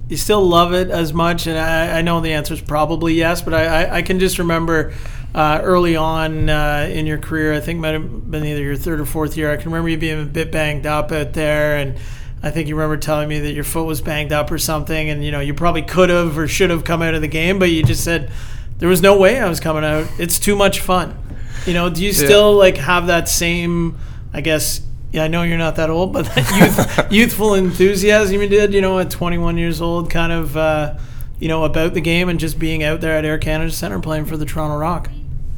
you still love it as much? And I, I know the answer is probably yes, but I, I, I can just remember. Uh, early on uh, in your career, I think it might have been either your third or fourth year. I can remember you being a bit banged up out there, and I think you remember telling me that your foot was banged up or something, and you know you probably could have or should have come out of the game, but you just said there was no way I was coming out. It's too much fun. You know, do you still like have that same? I guess. Yeah, I know you're not that old, but that youth, youthful enthusiasm you did. You know, at 21 years old, kind of. Uh, you know about the game and just being out there at Air Canada Centre playing for the Toronto Rock.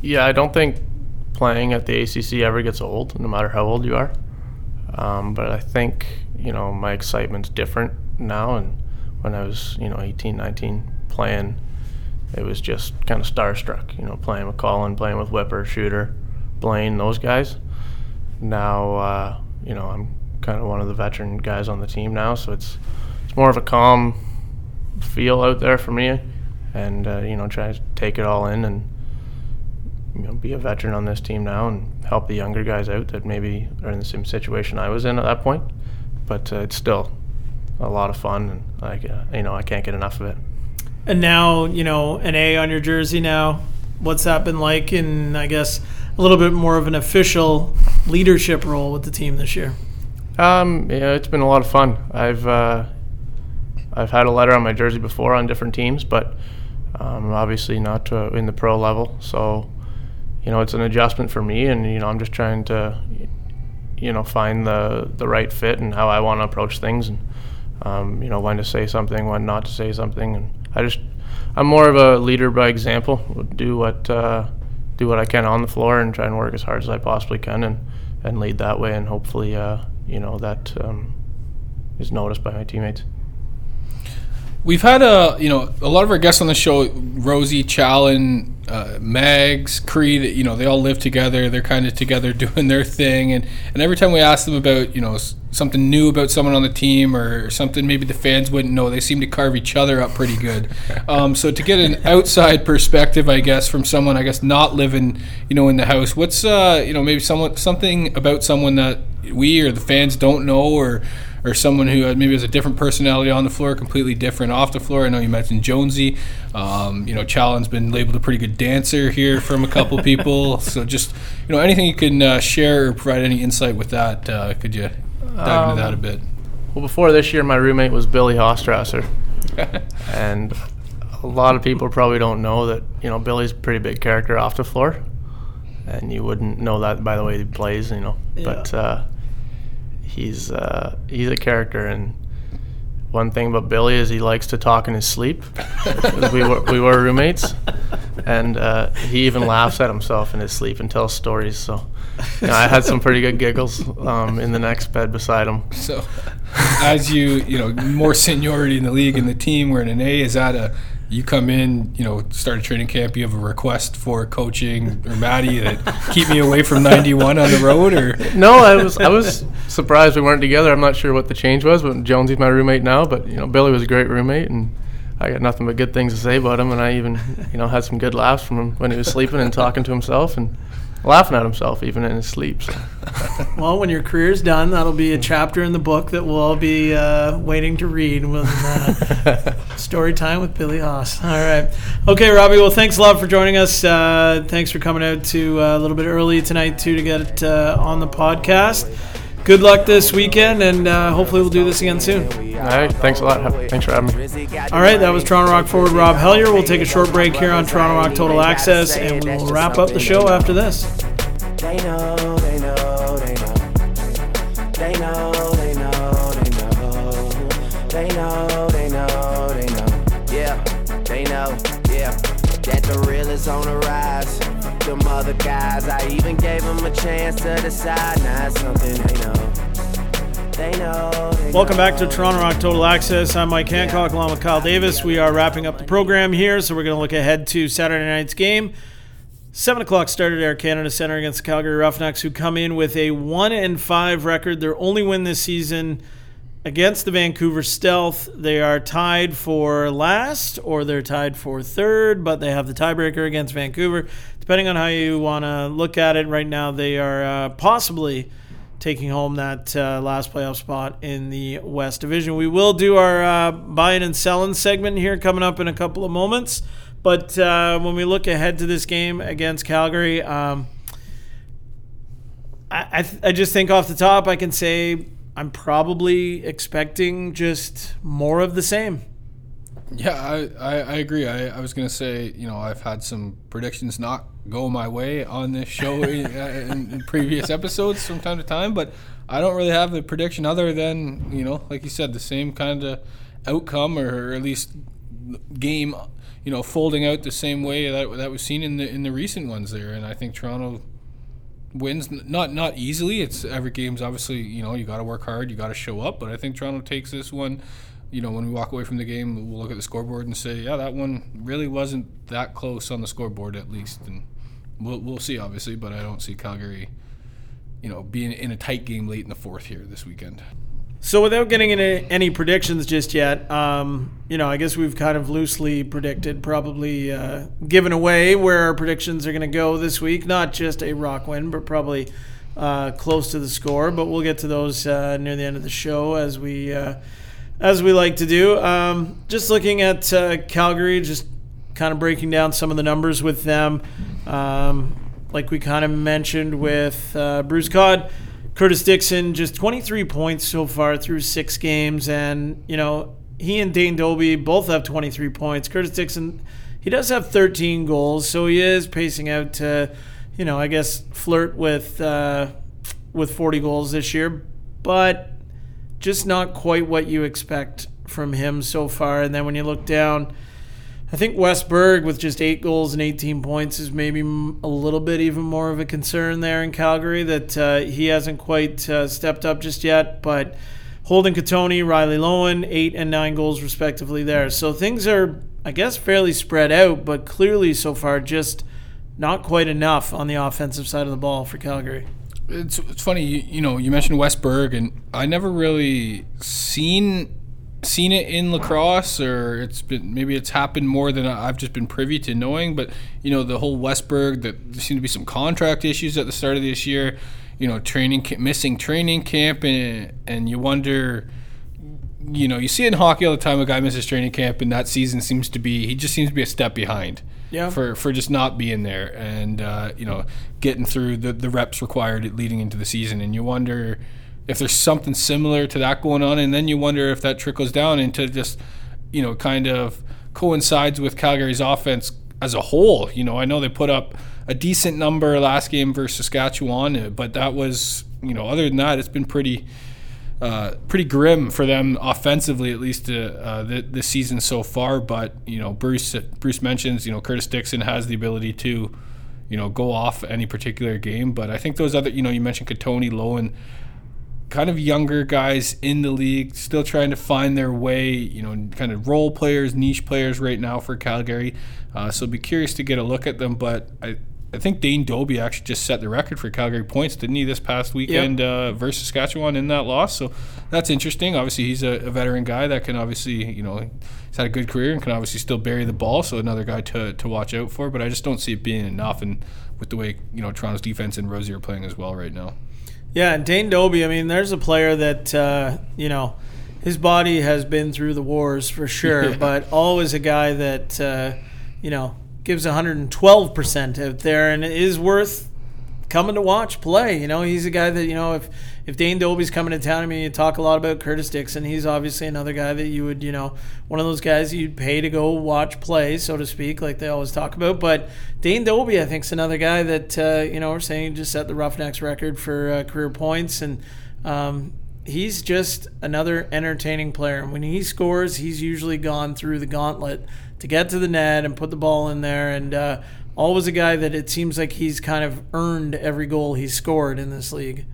Yeah, I don't think playing at the ACC ever gets old, no matter how old you are. Um, but I think you know my excitement's different now, and when I was you know 18, 19 playing, it was just kind of starstruck. You know, playing with Colin, playing with Whipper, Shooter, Blaine, those guys. Now, uh, you know, I'm kind of one of the veteran guys on the team now, so it's it's more of a calm feel out there for me, and uh, you know, try to take it all in and you know, be a veteran on this team now and help the younger guys out that maybe are in the same situation I was in at that point. But uh, it's still a lot of fun, and like uh, you know, I can't get enough of it. And now, you know, an A on your jersey now. What's that been like in, I guess, a little bit more of an official leadership role with the team this year? Um, yeah, it's been a lot of fun. I've uh, I've had a letter on my jersey before on different teams, but um, obviously not uh, in the pro level. So, you know, it's an adjustment for me, and you know, I'm just trying to, you know, find the the right fit and how I want to approach things, and um, you know, when to say something, when not to say something, and I just I'm more of a leader by example. Do what uh, do what I can on the floor and try and work as hard as I possibly can, and and lead that way, and hopefully, uh, you know, that um, is noticed by my teammates. We've had a you know a lot of our guests on the show, Rosie, Challen, uh, Mags, Creed. You know they all live together. They're kind of together doing their thing, and and every time we ask them about you know something new about someone on the team or something maybe the fans wouldn't know, they seem to carve each other up pretty good. Um, so to get an outside perspective, I guess from someone I guess not living you know in the house, what's uh you know maybe someone something about someone that we or the fans don't know or or someone who maybe has a different personality on the floor, completely different off the floor. I know you mentioned Jonesy. Um, you know, Challen's been labeled a pretty good dancer here from a couple people. So just you know, anything you can uh, share or provide any insight with that, uh, could you dive um, into that a bit? Well, before this year, my roommate was Billy Hostrawser, and a lot of people probably don't know that you know Billy's a pretty big character off the floor, and you wouldn't know that by the way he plays, you know. Yeah. But uh, he's uh, he's a character, and one thing about Billy is he likes to talk in his sleep. we were we were roommates, and uh, he even laughs at himself in his sleep and tells stories. So, you know, I had some pretty good giggles um, in the next bed beside him. So, as you you know more seniority in the league and the team, we're in an A. Is that a you come in, you know, start a training camp, you have a request for coaching or Maddie that keep me away from 91 on the road or No, I was I was surprised we weren't together. I'm not sure what the change was, but Jonesy's my roommate now, but you know, Billy was a great roommate and I got nothing but good things to say about him and I even, you know, had some good laughs from him when he was sleeping and talking to himself and laughing at himself even in his sleep. So. well, when your career's done, that'll be a chapter in the book that we'll all be uh, waiting to read. With uh, story time with Billy Haas. All right, okay, Robbie. Well, thanks a lot for joining us. Uh, thanks for coming out to uh, a little bit early tonight too to get uh, on the podcast. Good luck this weekend, and uh, hopefully we'll do this again soon. All right, thanks a lot. Thanks for having me. All right, that was Toronto Rock forward Rob Hellyer. We'll take a short break here on Toronto Rock Total Access, and we will wrap up the show after this. They know, they know, they know. They know, they know, they know. They know, they know, they know. Yeah, they know, yeah. That the real is on the rise. Them other guys, I even gave them a chance to decide. Now it's something they know. They know, they Welcome back to Toronto Rock Total Access. I'm Mike Hancock along with Kyle Davis. We are wrapping up the program here, so we're going to look ahead to Saturday night's game. 7 o'clock started Air Canada Center against the Calgary Roughnecks, who come in with a 1 and 5 record. Their only win this season against the Vancouver Stealth. They are tied for last or they're tied for third, but they have the tiebreaker against Vancouver. Depending on how you want to look at it, right now they are uh, possibly taking home that uh, last playoff spot in the West Division. We will do our uh, buying and selling segment here coming up in a couple of moments. But uh, when we look ahead to this game against Calgary, um, I, I, th- I just think off the top, I can say I'm probably expecting just more of the same. Yeah, I, I, I agree. I, I was going to say, you know, I've had some predictions not go my way on this show in, in, previous episodes from time to time, but I don't really have a prediction other than, you know, like you said, the same kind of outcome or at least game you know, folding out the same way that that was seen in the in the recent ones there. And I think Toronto wins not not easily. It's every game's obviously you know you got to work hard, you got to show up. But I think Toronto takes this one. You know, when we walk away from the game, we'll look at the scoreboard and say, yeah, that one really wasn't that close on the scoreboard at least. And we'll we'll see obviously, but I don't see Calgary, you know, being in a tight game late in the fourth here this weekend. So without getting into any predictions just yet, um, you know, I guess we've kind of loosely predicted, probably uh, given away where our predictions are going to go this week. Not just a rock win, but probably uh, close to the score. But we'll get to those uh, near the end of the show as we uh, as we like to do. Um, just looking at uh, Calgary, just kind of breaking down some of the numbers with them. Um, like we kind of mentioned with uh, Bruce Codd. Curtis Dixon, just 23 points so far through six games. And, you know, he and Dane Dobbie both have 23 points. Curtis Dixon, he does have 13 goals, so he is pacing out to, you know, I guess flirt with uh, with 40 goals this year, but just not quite what you expect from him so far. And then when you look down, I think Wes Berg with just eight goals and 18 points is maybe a little bit even more of a concern there in Calgary that uh, he hasn't quite uh, stepped up just yet. But Holden Cattoni, Riley Loewen, eight and nine goals respectively there. So things are, I guess, fairly spread out, but clearly so far just not quite enough on the offensive side of the ball for Calgary. It's, it's funny, you, you know, you mentioned Wes Berg, and I never really seen seen it in lacrosse or it's been maybe it's happened more than I've just been privy to knowing but you know the whole Wes Berg that there seemed to be some contract issues at the start of this year you know training missing training camp and and you wonder you know you see it in hockey all the time a guy misses training camp and that season seems to be he just seems to be a step behind Yeah. for for just not being there and uh, you know getting through the the reps required leading into the season and you wonder if there's something similar to that going on, and then you wonder if that trickles down into just, you know, kind of coincides with Calgary's offense as a whole. You know, I know they put up a decent number last game versus Saskatchewan, but that was, you know, other than that, it's been pretty. Uh, pretty grim for them offensively, at least uh, uh, this season so far. But you know, Bruce Bruce mentions you know Curtis Dixon has the ability to, you know, go off any particular game. But I think those other, you know, you mentioned Cattoni, Loewen, kind of younger guys in the league, still trying to find their way, you know, kind of role players, niche players right now for Calgary. Uh, so be curious to get a look at them. But I, I think Dane Dobbie actually just set the record for Calgary points, didn't he, this past weekend yep. uh, versus Saskatchewan in that loss? So that's interesting. Obviously, he's a, a, veteran guy that can obviously, you know, he's had a good career and can obviously still bury the ball. So another guy to, to watch out for. But I just don't see it being enough. And with the way, you know, Toronto's defense and Rosie are playing as well right now. Yeah, and Dane Dobbie, I mean, there's a player that, uh, you know, his body has been through the wars for sure, yeah. but always a guy that, uh, you know, gives 112% out there and is worth coming to watch play. You know, he's a guy that, you know, if if Dane Dobbie's coming to town, I mean, you talk a lot about Curtis Dixon. He's obviously another guy that you would, you know, one of those guys you'd pay to go watch play, so to speak, like they always talk about. But Dane Dobbie, I think, is another guy that, uh, you know, we're saying just set the Roughnecks record for uh, career points. And um, he's just another entertaining player. And when he scores, he's usually gone through the gauntlet to get to the net and put the ball in there. And uh, always a guy that it seems like he's kind of earned every goal he's scored in this league.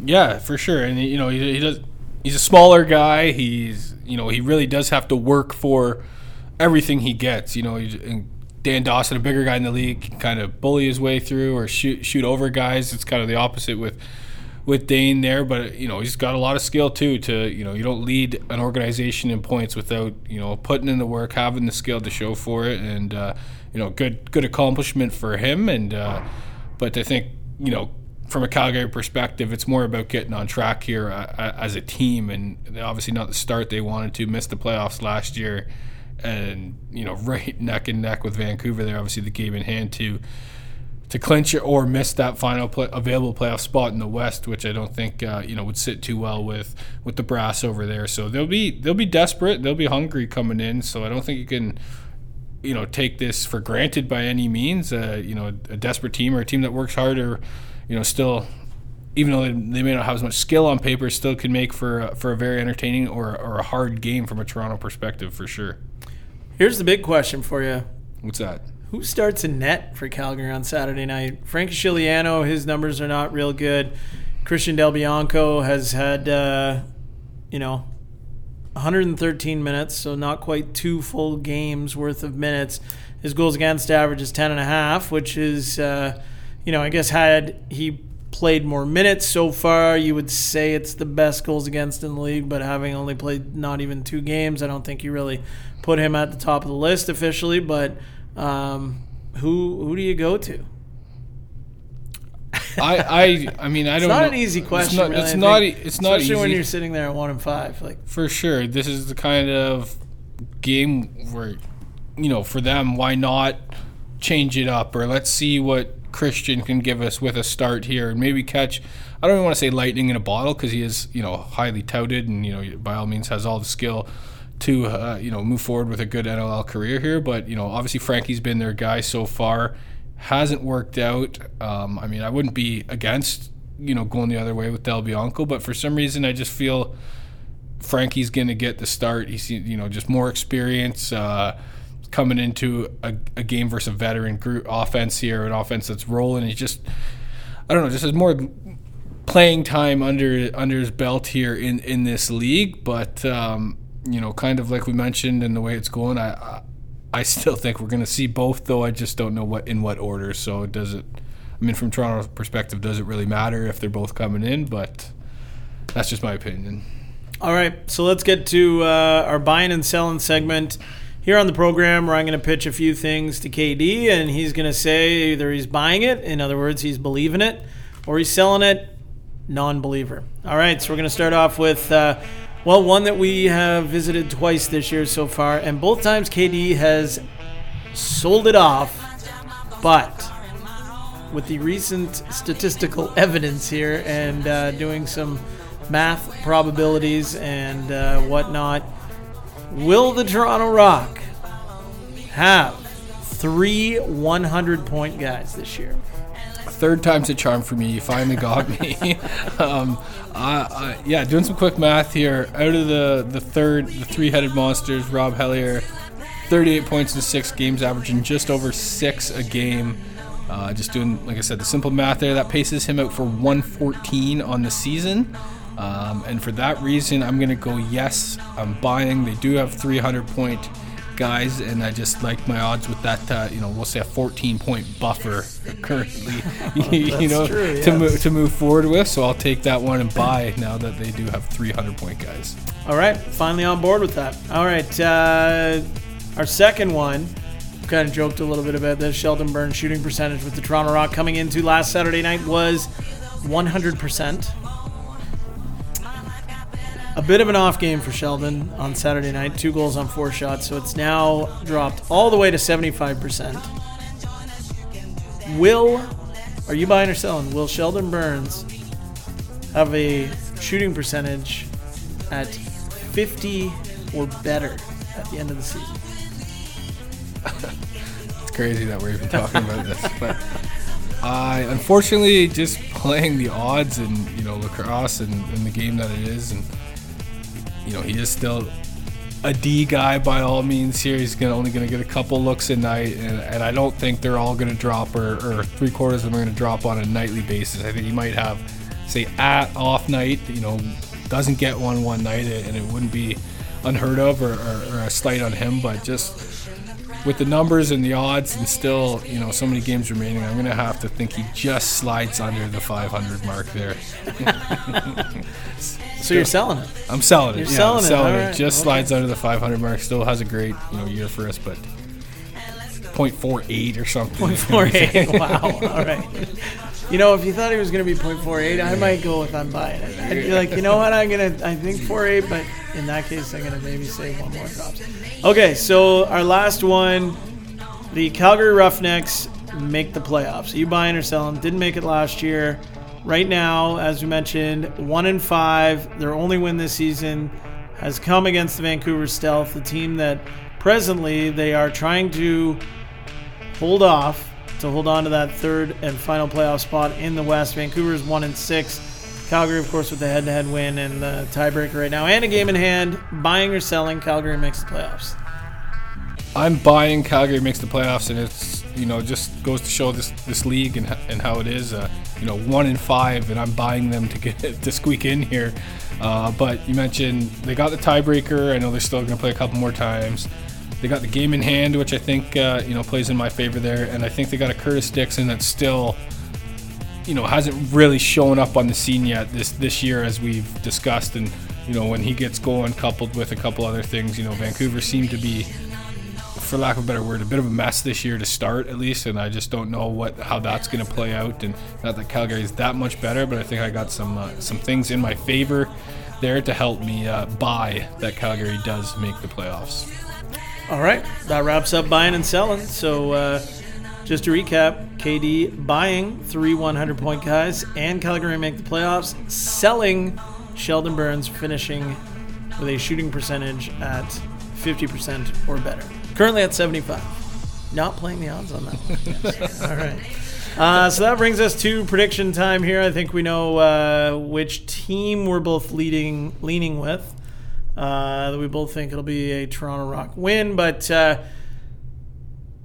Yeah, for sure. And you know, he, he does. He's a smaller guy. He's you know he really does have to work for everything he gets. You know, Dan Dawson, a bigger guy in the league, can kind of bully his way through or shoot shoot over guys. It's kind of the opposite with with Dane there, but you know he's got a lot of skill too. To you know, you don't lead an organization in points without you know putting in the work, having the skill to show for it, and uh, you know, good good accomplishment for him. And uh, but I think you know from a Calgary perspective, it's more about getting on track here uh, as a team, and obviously not the start they wanted to. Missed the playoffs last year, and you know, right neck and neck with Vancouver. There, obviously the game in hand to to clinch it or miss that final play, available playoff spot in the West, which I don't think uh, you know would sit too well with with the brass over there. So they'll be they'll be desperate, they'll be hungry coming in. So I don't think you can you know take this for granted by any means. Uh, you know, a desperate team or a team that works hard or you know, still, even though they, they may not have as much skill on paper, still can make for a, for a very entertaining or, or a hard game from a Toronto perspective for sure. Here's the big question for you. What's that? Who starts in net for Calgary on Saturday night? Frank Scigliano, his numbers are not real good. Christian Del Bianco has had, uh, you know, 113 minutes, so not quite two full games worth of minutes. His goals against average is 10 and a half, which is, uh, you know, I guess had he played more minutes so far, you would say it's the best goals against in the league. But having only played not even two games, I don't think you really put him at the top of the list officially. But um, who who do you go to? I, I, I mean, I don't. It's not know. an easy question. It's not. really, it's not. e- It's not especially easy. when you're sitting there at one and five. Like For sure. This is the kind of game where, you know, for them, why not change it up or let's see what Christian can give us with a start here and maybe catch. I don't even want to say lightning in a bottle because he is, you know, highly touted and you know by all means has all the skill to uh, you know move forward with a good NLL career here. But you know, obviously Frankie's been their guy so far. Hasn't worked out. Um, I mean, I wouldn't be against you know going the other way with Del Bianco, but for some reason I just feel Frankie's going to get the start. He's you know just more experience uh, coming into a, a game versus a veteran group offense here, an offense that's rolling. He's just I don't know, just has more playing time under under his belt here in in this league. But um, you know, kind of like we mentioned, and the way it's going, I. I still think we're going to see both, though. I just don't know what in what order. So does it? I mean, from Toronto's perspective, does it really matter if they're both coming in? But that's just my opinion. All right, so let's get to uh, our buying and selling segment here on the program where I'm going to pitch a few things to KD, and he's going to say either he's buying it, in other words, he's believing it, or he's selling it, non believer. All right, so we're going to start off with, uh, well, one that we have visited twice this year so far, and both times KD has sold it off, but with the recent statistical evidence here and uh, doing some math probabilities and uh, whatnot, will the Toronto Rock have three 100 point guys this year? Third time's a charm for me. You finally got me. um, Yeah, doing some quick math here. Out of the the third, the three-headed monsters, Rob Hellyer, 38 points in six games, averaging just over six a game. Uh, just doing, like I said, the simple math there. That paces him out for 114 on the season. Um, and for that reason, I'm going to go yes. I'm buying. They do have 300 point guys, and I just like my odds with that. Uh, you know, we'll say a 14 point buffer currently. you know, true, to move to move forward with. So I'll take that one and buy now that they do have 300 point guys. All right, finally on board with that. All right, uh, our second one, kind of joked a little bit about this. Sheldon Burns shooting percentage with the Toronto Rock coming into last Saturday night was 100%. A bit of an off game for Sheldon on Saturday night, two goals on four shots, so it's now dropped all the way to 75%. Will, are you buying or selling? Will Sheldon Burns have a shooting percentage at 50 or better at the end of the season. It's crazy that we're even talking about this, but I unfortunately just playing the odds and you know lacrosse and, and the game that it is, and you know he is still a D guy by all means here. He's gonna only gonna get a couple looks a night, and, and I don't think they're all gonna drop or, or three quarters of them are gonna drop on a nightly basis. I think he might have say at off night, you know, doesn't get one one night, and it wouldn't be unheard of or, or, or a slight on him, but just with the numbers and the odds and still, you know, so many games remaining, I'm going to have to think he just slides under the 500 mark there. So you're selling it. I'm selling it. You're yeah, selling I'm it, selling all it. right, Just okay. slides under the 500 mark. Still has a great, you know, year for us, but 0.48 or something. 0.48. wow. All right. You know, if you thought he was going to be 0.48, I might go with I'm buying it. I'd be like, you know what? I'm going to, I think 4.8, but in that case, I'm going to maybe save one more drop. Okay, so our last one the Calgary Roughnecks make the playoffs. Are you buying or selling? Didn't make it last year. Right now, as we mentioned, one in five. Their only win this season has come against the Vancouver Stealth, the team that presently they are trying to hold off to hold on to that third and final playoff spot in the West. Vancouver's one and six. Calgary, of course, with the head-to-head win and the tiebreaker right now, and a game in hand. Buying or selling, Calgary makes the playoffs. I'm buying Calgary makes the playoffs, and it's you know just goes to show this this league and, and how it is. Uh, you know one in five, and I'm buying them to get to squeak in here. Uh, but you mentioned they got the tiebreaker. I know they're still going to play a couple more times. They got the game in hand, which I think uh, you know plays in my favor there, and I think they got a Curtis Dixon that's still, you know, hasn't really shown up on the scene yet this this year as we've discussed. And you know, when he gets going, coupled with a couple other things, you know, Vancouver seemed to be, for lack of a better word, a bit of a mess this year to start at least. And I just don't know what how that's going to play out. And not that Calgary is that much better, but I think I got some uh, some things in my favor there to help me uh, buy that Calgary does make the playoffs. All right, that wraps up buying and selling. So, uh, just to recap, KD buying three 100 point guys and Calgary make the playoffs, selling Sheldon Burns, finishing with a shooting percentage at 50% or better. Currently at 75. Not playing the odds on that. Yes. All right. Uh, so that brings us to prediction time here. I think we know uh, which team we're both leading, leaning with. Uh, we both think it'll be a Toronto Rock win, but uh,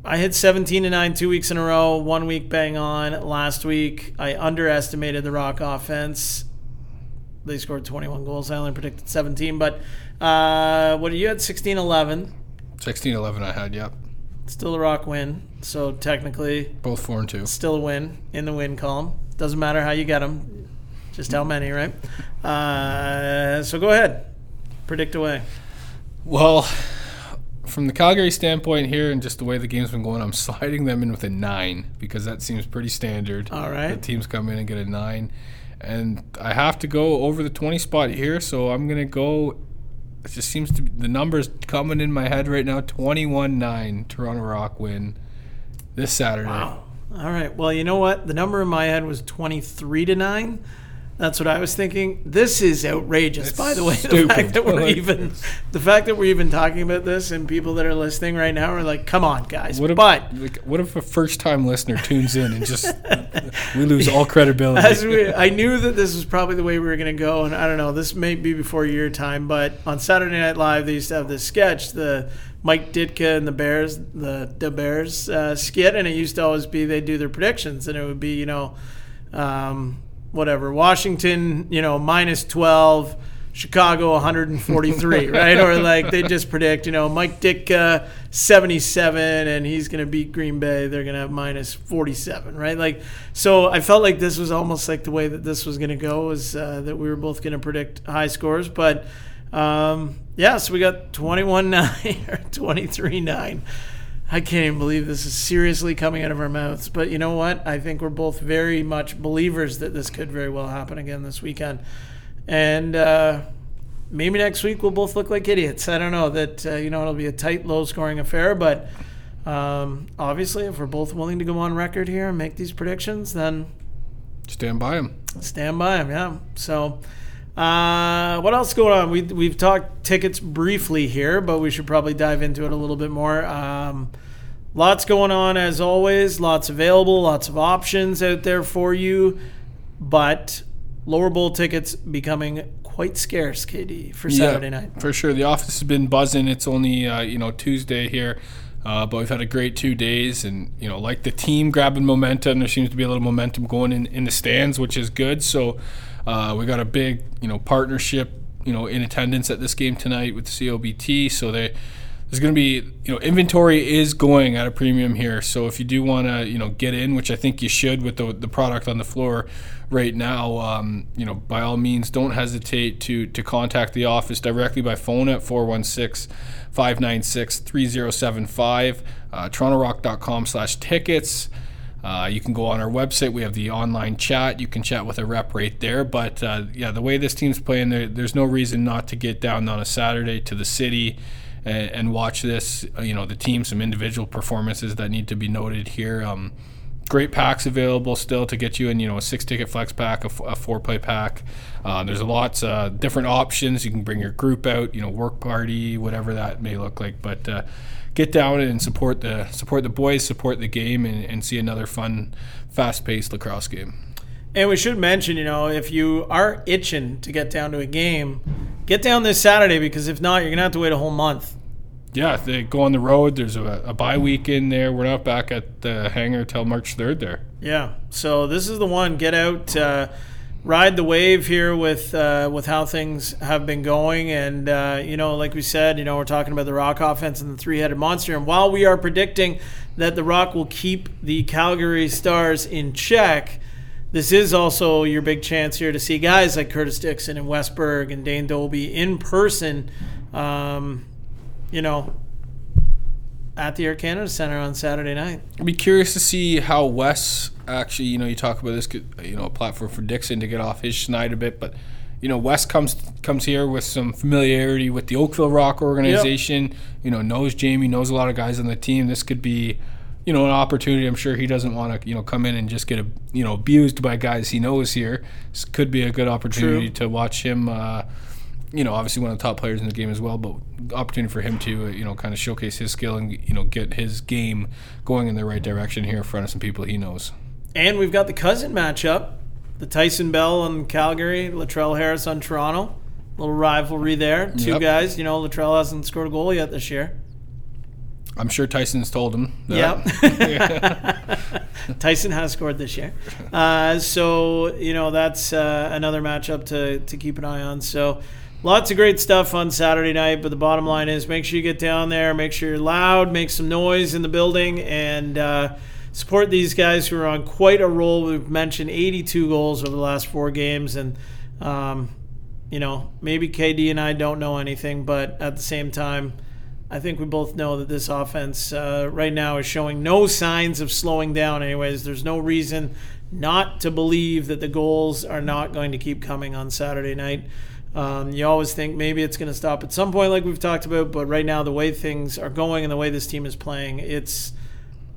I hit 17 to 9 two weeks in a row, one week bang on. Last week, I underestimated the Rock offense. They scored 21 goals. I only predicted 17, but uh, what are you at 16 11? 16 11 I had, yep. Still a Rock win. So technically, Both 4 and 2. still a win in the win column. Doesn't matter how you get them, just how many, right? Uh, so go ahead, predict away. Well, from the Calgary standpoint here and just the way the game's been going, I'm sliding them in with a 9 because that seems pretty standard. All right. The teams come in and get a 9. And I have to go over the 20 spot here, so I'm going to go. It just seems to be the numbers coming in my head right now 21 9 Toronto Rock win this Saturday. Wow. All right. Well, you know what? The number in my head was 23 to 9. That's what I was thinking. This is outrageous. It's By the way, the fact that we're Like- even the fact that we're even talking about this and people that are listening right now are like, "Come on, guys." What if, but like, what if a first time listener tunes in and just we lose all credibility? as we, I knew that this was probably the way we were going to go, and I don't know. This may be before your time, but on Saturday Night Live, they used to have this sketch, the Mike Ditka and the Bears, the the Bears uh, skit, and it used to always be they do their predictions, and it would be you know, um, whatever Washington, you know, minus twelve. Chicago 143, right? Or like they just predict, you know, Mike Ditka 77 and he's going to beat Green Bay. They're going to have minus 47, right? Like, so I felt like this was almost like the way that this was going to go was uh, that we were both going to predict high scores. But um, yeah, so we got 21 9 or 23 9. I can't even believe this is seriously coming out of our mouths. But you know what? I think we're both very much believers that this could very well happen again this weekend. And uh, maybe next week we'll both look like idiots. I don't know that uh, you know it'll be a tight, low-scoring affair, but um, obviously, if we're both willing to go on record here and make these predictions, then Stand by him. stand by them. Yeah. So, uh, what else is going on? We we've talked tickets briefly here, but we should probably dive into it a little bit more. Um, lots going on as always. Lots available. Lots of options out there for you, but lower bowl tickets becoming quite scarce. KD for Saturday Yeah, night. For sure. The office has been buzzing. It's only, uh, you know, Tuesday here. Uh, but we've had a great two days, and you know, like the team grabbing momentum. There seems to be a little momentum going in, in the stands, which is good. So uh, we got a big, you know, partnership, you know, in attendance at this game tonight with COBT. So they there's going to be, you know, inventory is going at a premium here. So if you do want to, you know, get in, which I think you should with the the product on the floor right now, um, you know, by all means, don't hesitate to to contact the office directly by phone at 416 596 3075, uh, torontorock.com slash tickets. Uh, you can go on our website. We have the online chat. You can chat with a rep right there. But uh, yeah, the way this team's playing, there, there's no reason not to get down on a Saturday to the city and, and watch this. Uh, you know, the team, some individual performances that need to be noted here. Um, great packs available still to get you in. You know, a six-ticket flex pack, a, f- a four-play pack. Uh, there's lots uh, different options. You can bring your group out. You know, work party, whatever that may look like. But uh, get down and support the support the boys, support the game, and, and see another fun, fast-paced lacrosse game. And we should mention, you know, if you are itching to get down to a game, get down this Saturday because if not, you're gonna have to wait a whole month Yeah, they go on the road. There's a, a bye week in there. We're not back at the hangar till March 3rd there. Yeah. So this is the one. Get out, uh, ride the wave here with uh, with how things have been going, and uh, you know, like we said, you know, we're talking about the Rock offense and the three-headed monster. And while we are predicting that the Rock will keep the Calgary Stars in check. This is also your big chance here to see guys like Curtis Dixon and Wes Berg and Dane Dobbie in person. Um, you know, at the Air Canada Center on Saturday night. I'd be curious to see how Wes actually, you know, you talk about this, you know, a platform for Dixon to get off his schneid a bit, but you know, Wes comes comes here with some familiarity with the Oakville Rock organization. Yep. You know, knows Jamie, knows a lot of guys on the team. This could be, you know, an opportunity. I'm sure he doesn't want to, you know, come in and just get, a, you know, abused by guys he knows here. This could be a good opportunity True. to watch him. Uh, you know, obviously one of the top players in the game as well, but opportunity for him to, uh, you know, kind of showcase his skill and, you know, get his game going in the right direction here in front of some people he knows. And we've got the cousin matchup, the Tyson Bell on Calgary, Latrell Harris on Toronto. Little rivalry there. Two yep. guys. You know, Latrell hasn't scored a goal yet this year. I'm sure Tyson's told him. That. Yep. Tyson has scored this year. Uh, so, you know, that's uh, another matchup to, to keep an eye on. So, Lots of great stuff on Saturday night, but the bottom line is make sure you get down there, make sure you're loud, make some noise in the building, and uh, support these guys who are on quite a roll. We've mentioned 82 goals over the last four games, and um, you know maybe KD and I don't know anything, but at the same time, I think we both know that this offense uh, right now is showing no signs of slowing down. Anyways, there's no reason not to believe that the goals are not going to keep coming on Saturday night. Um, you always think maybe it's going to stop at some point, like we've talked about, but right now, the way things are going and the way this team is playing, it's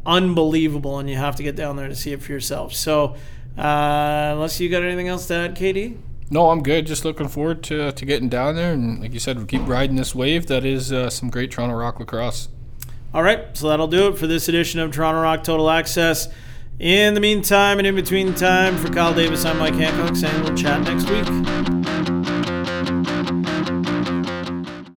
unbelievable, and you have to get down there to see it for yourself. So, uh, unless you got anything else to add, KD? No, I'm good. Just looking forward to, to getting down there, and like you said, we keep riding this wave. That is uh, some great Toronto Rock lacrosse. All right, so that'll do it for this edition of Toronto Rock Total Access. In the meantime and in between time, for Kyle Davis, I'm Mike Hancock, saying we'll chat next week.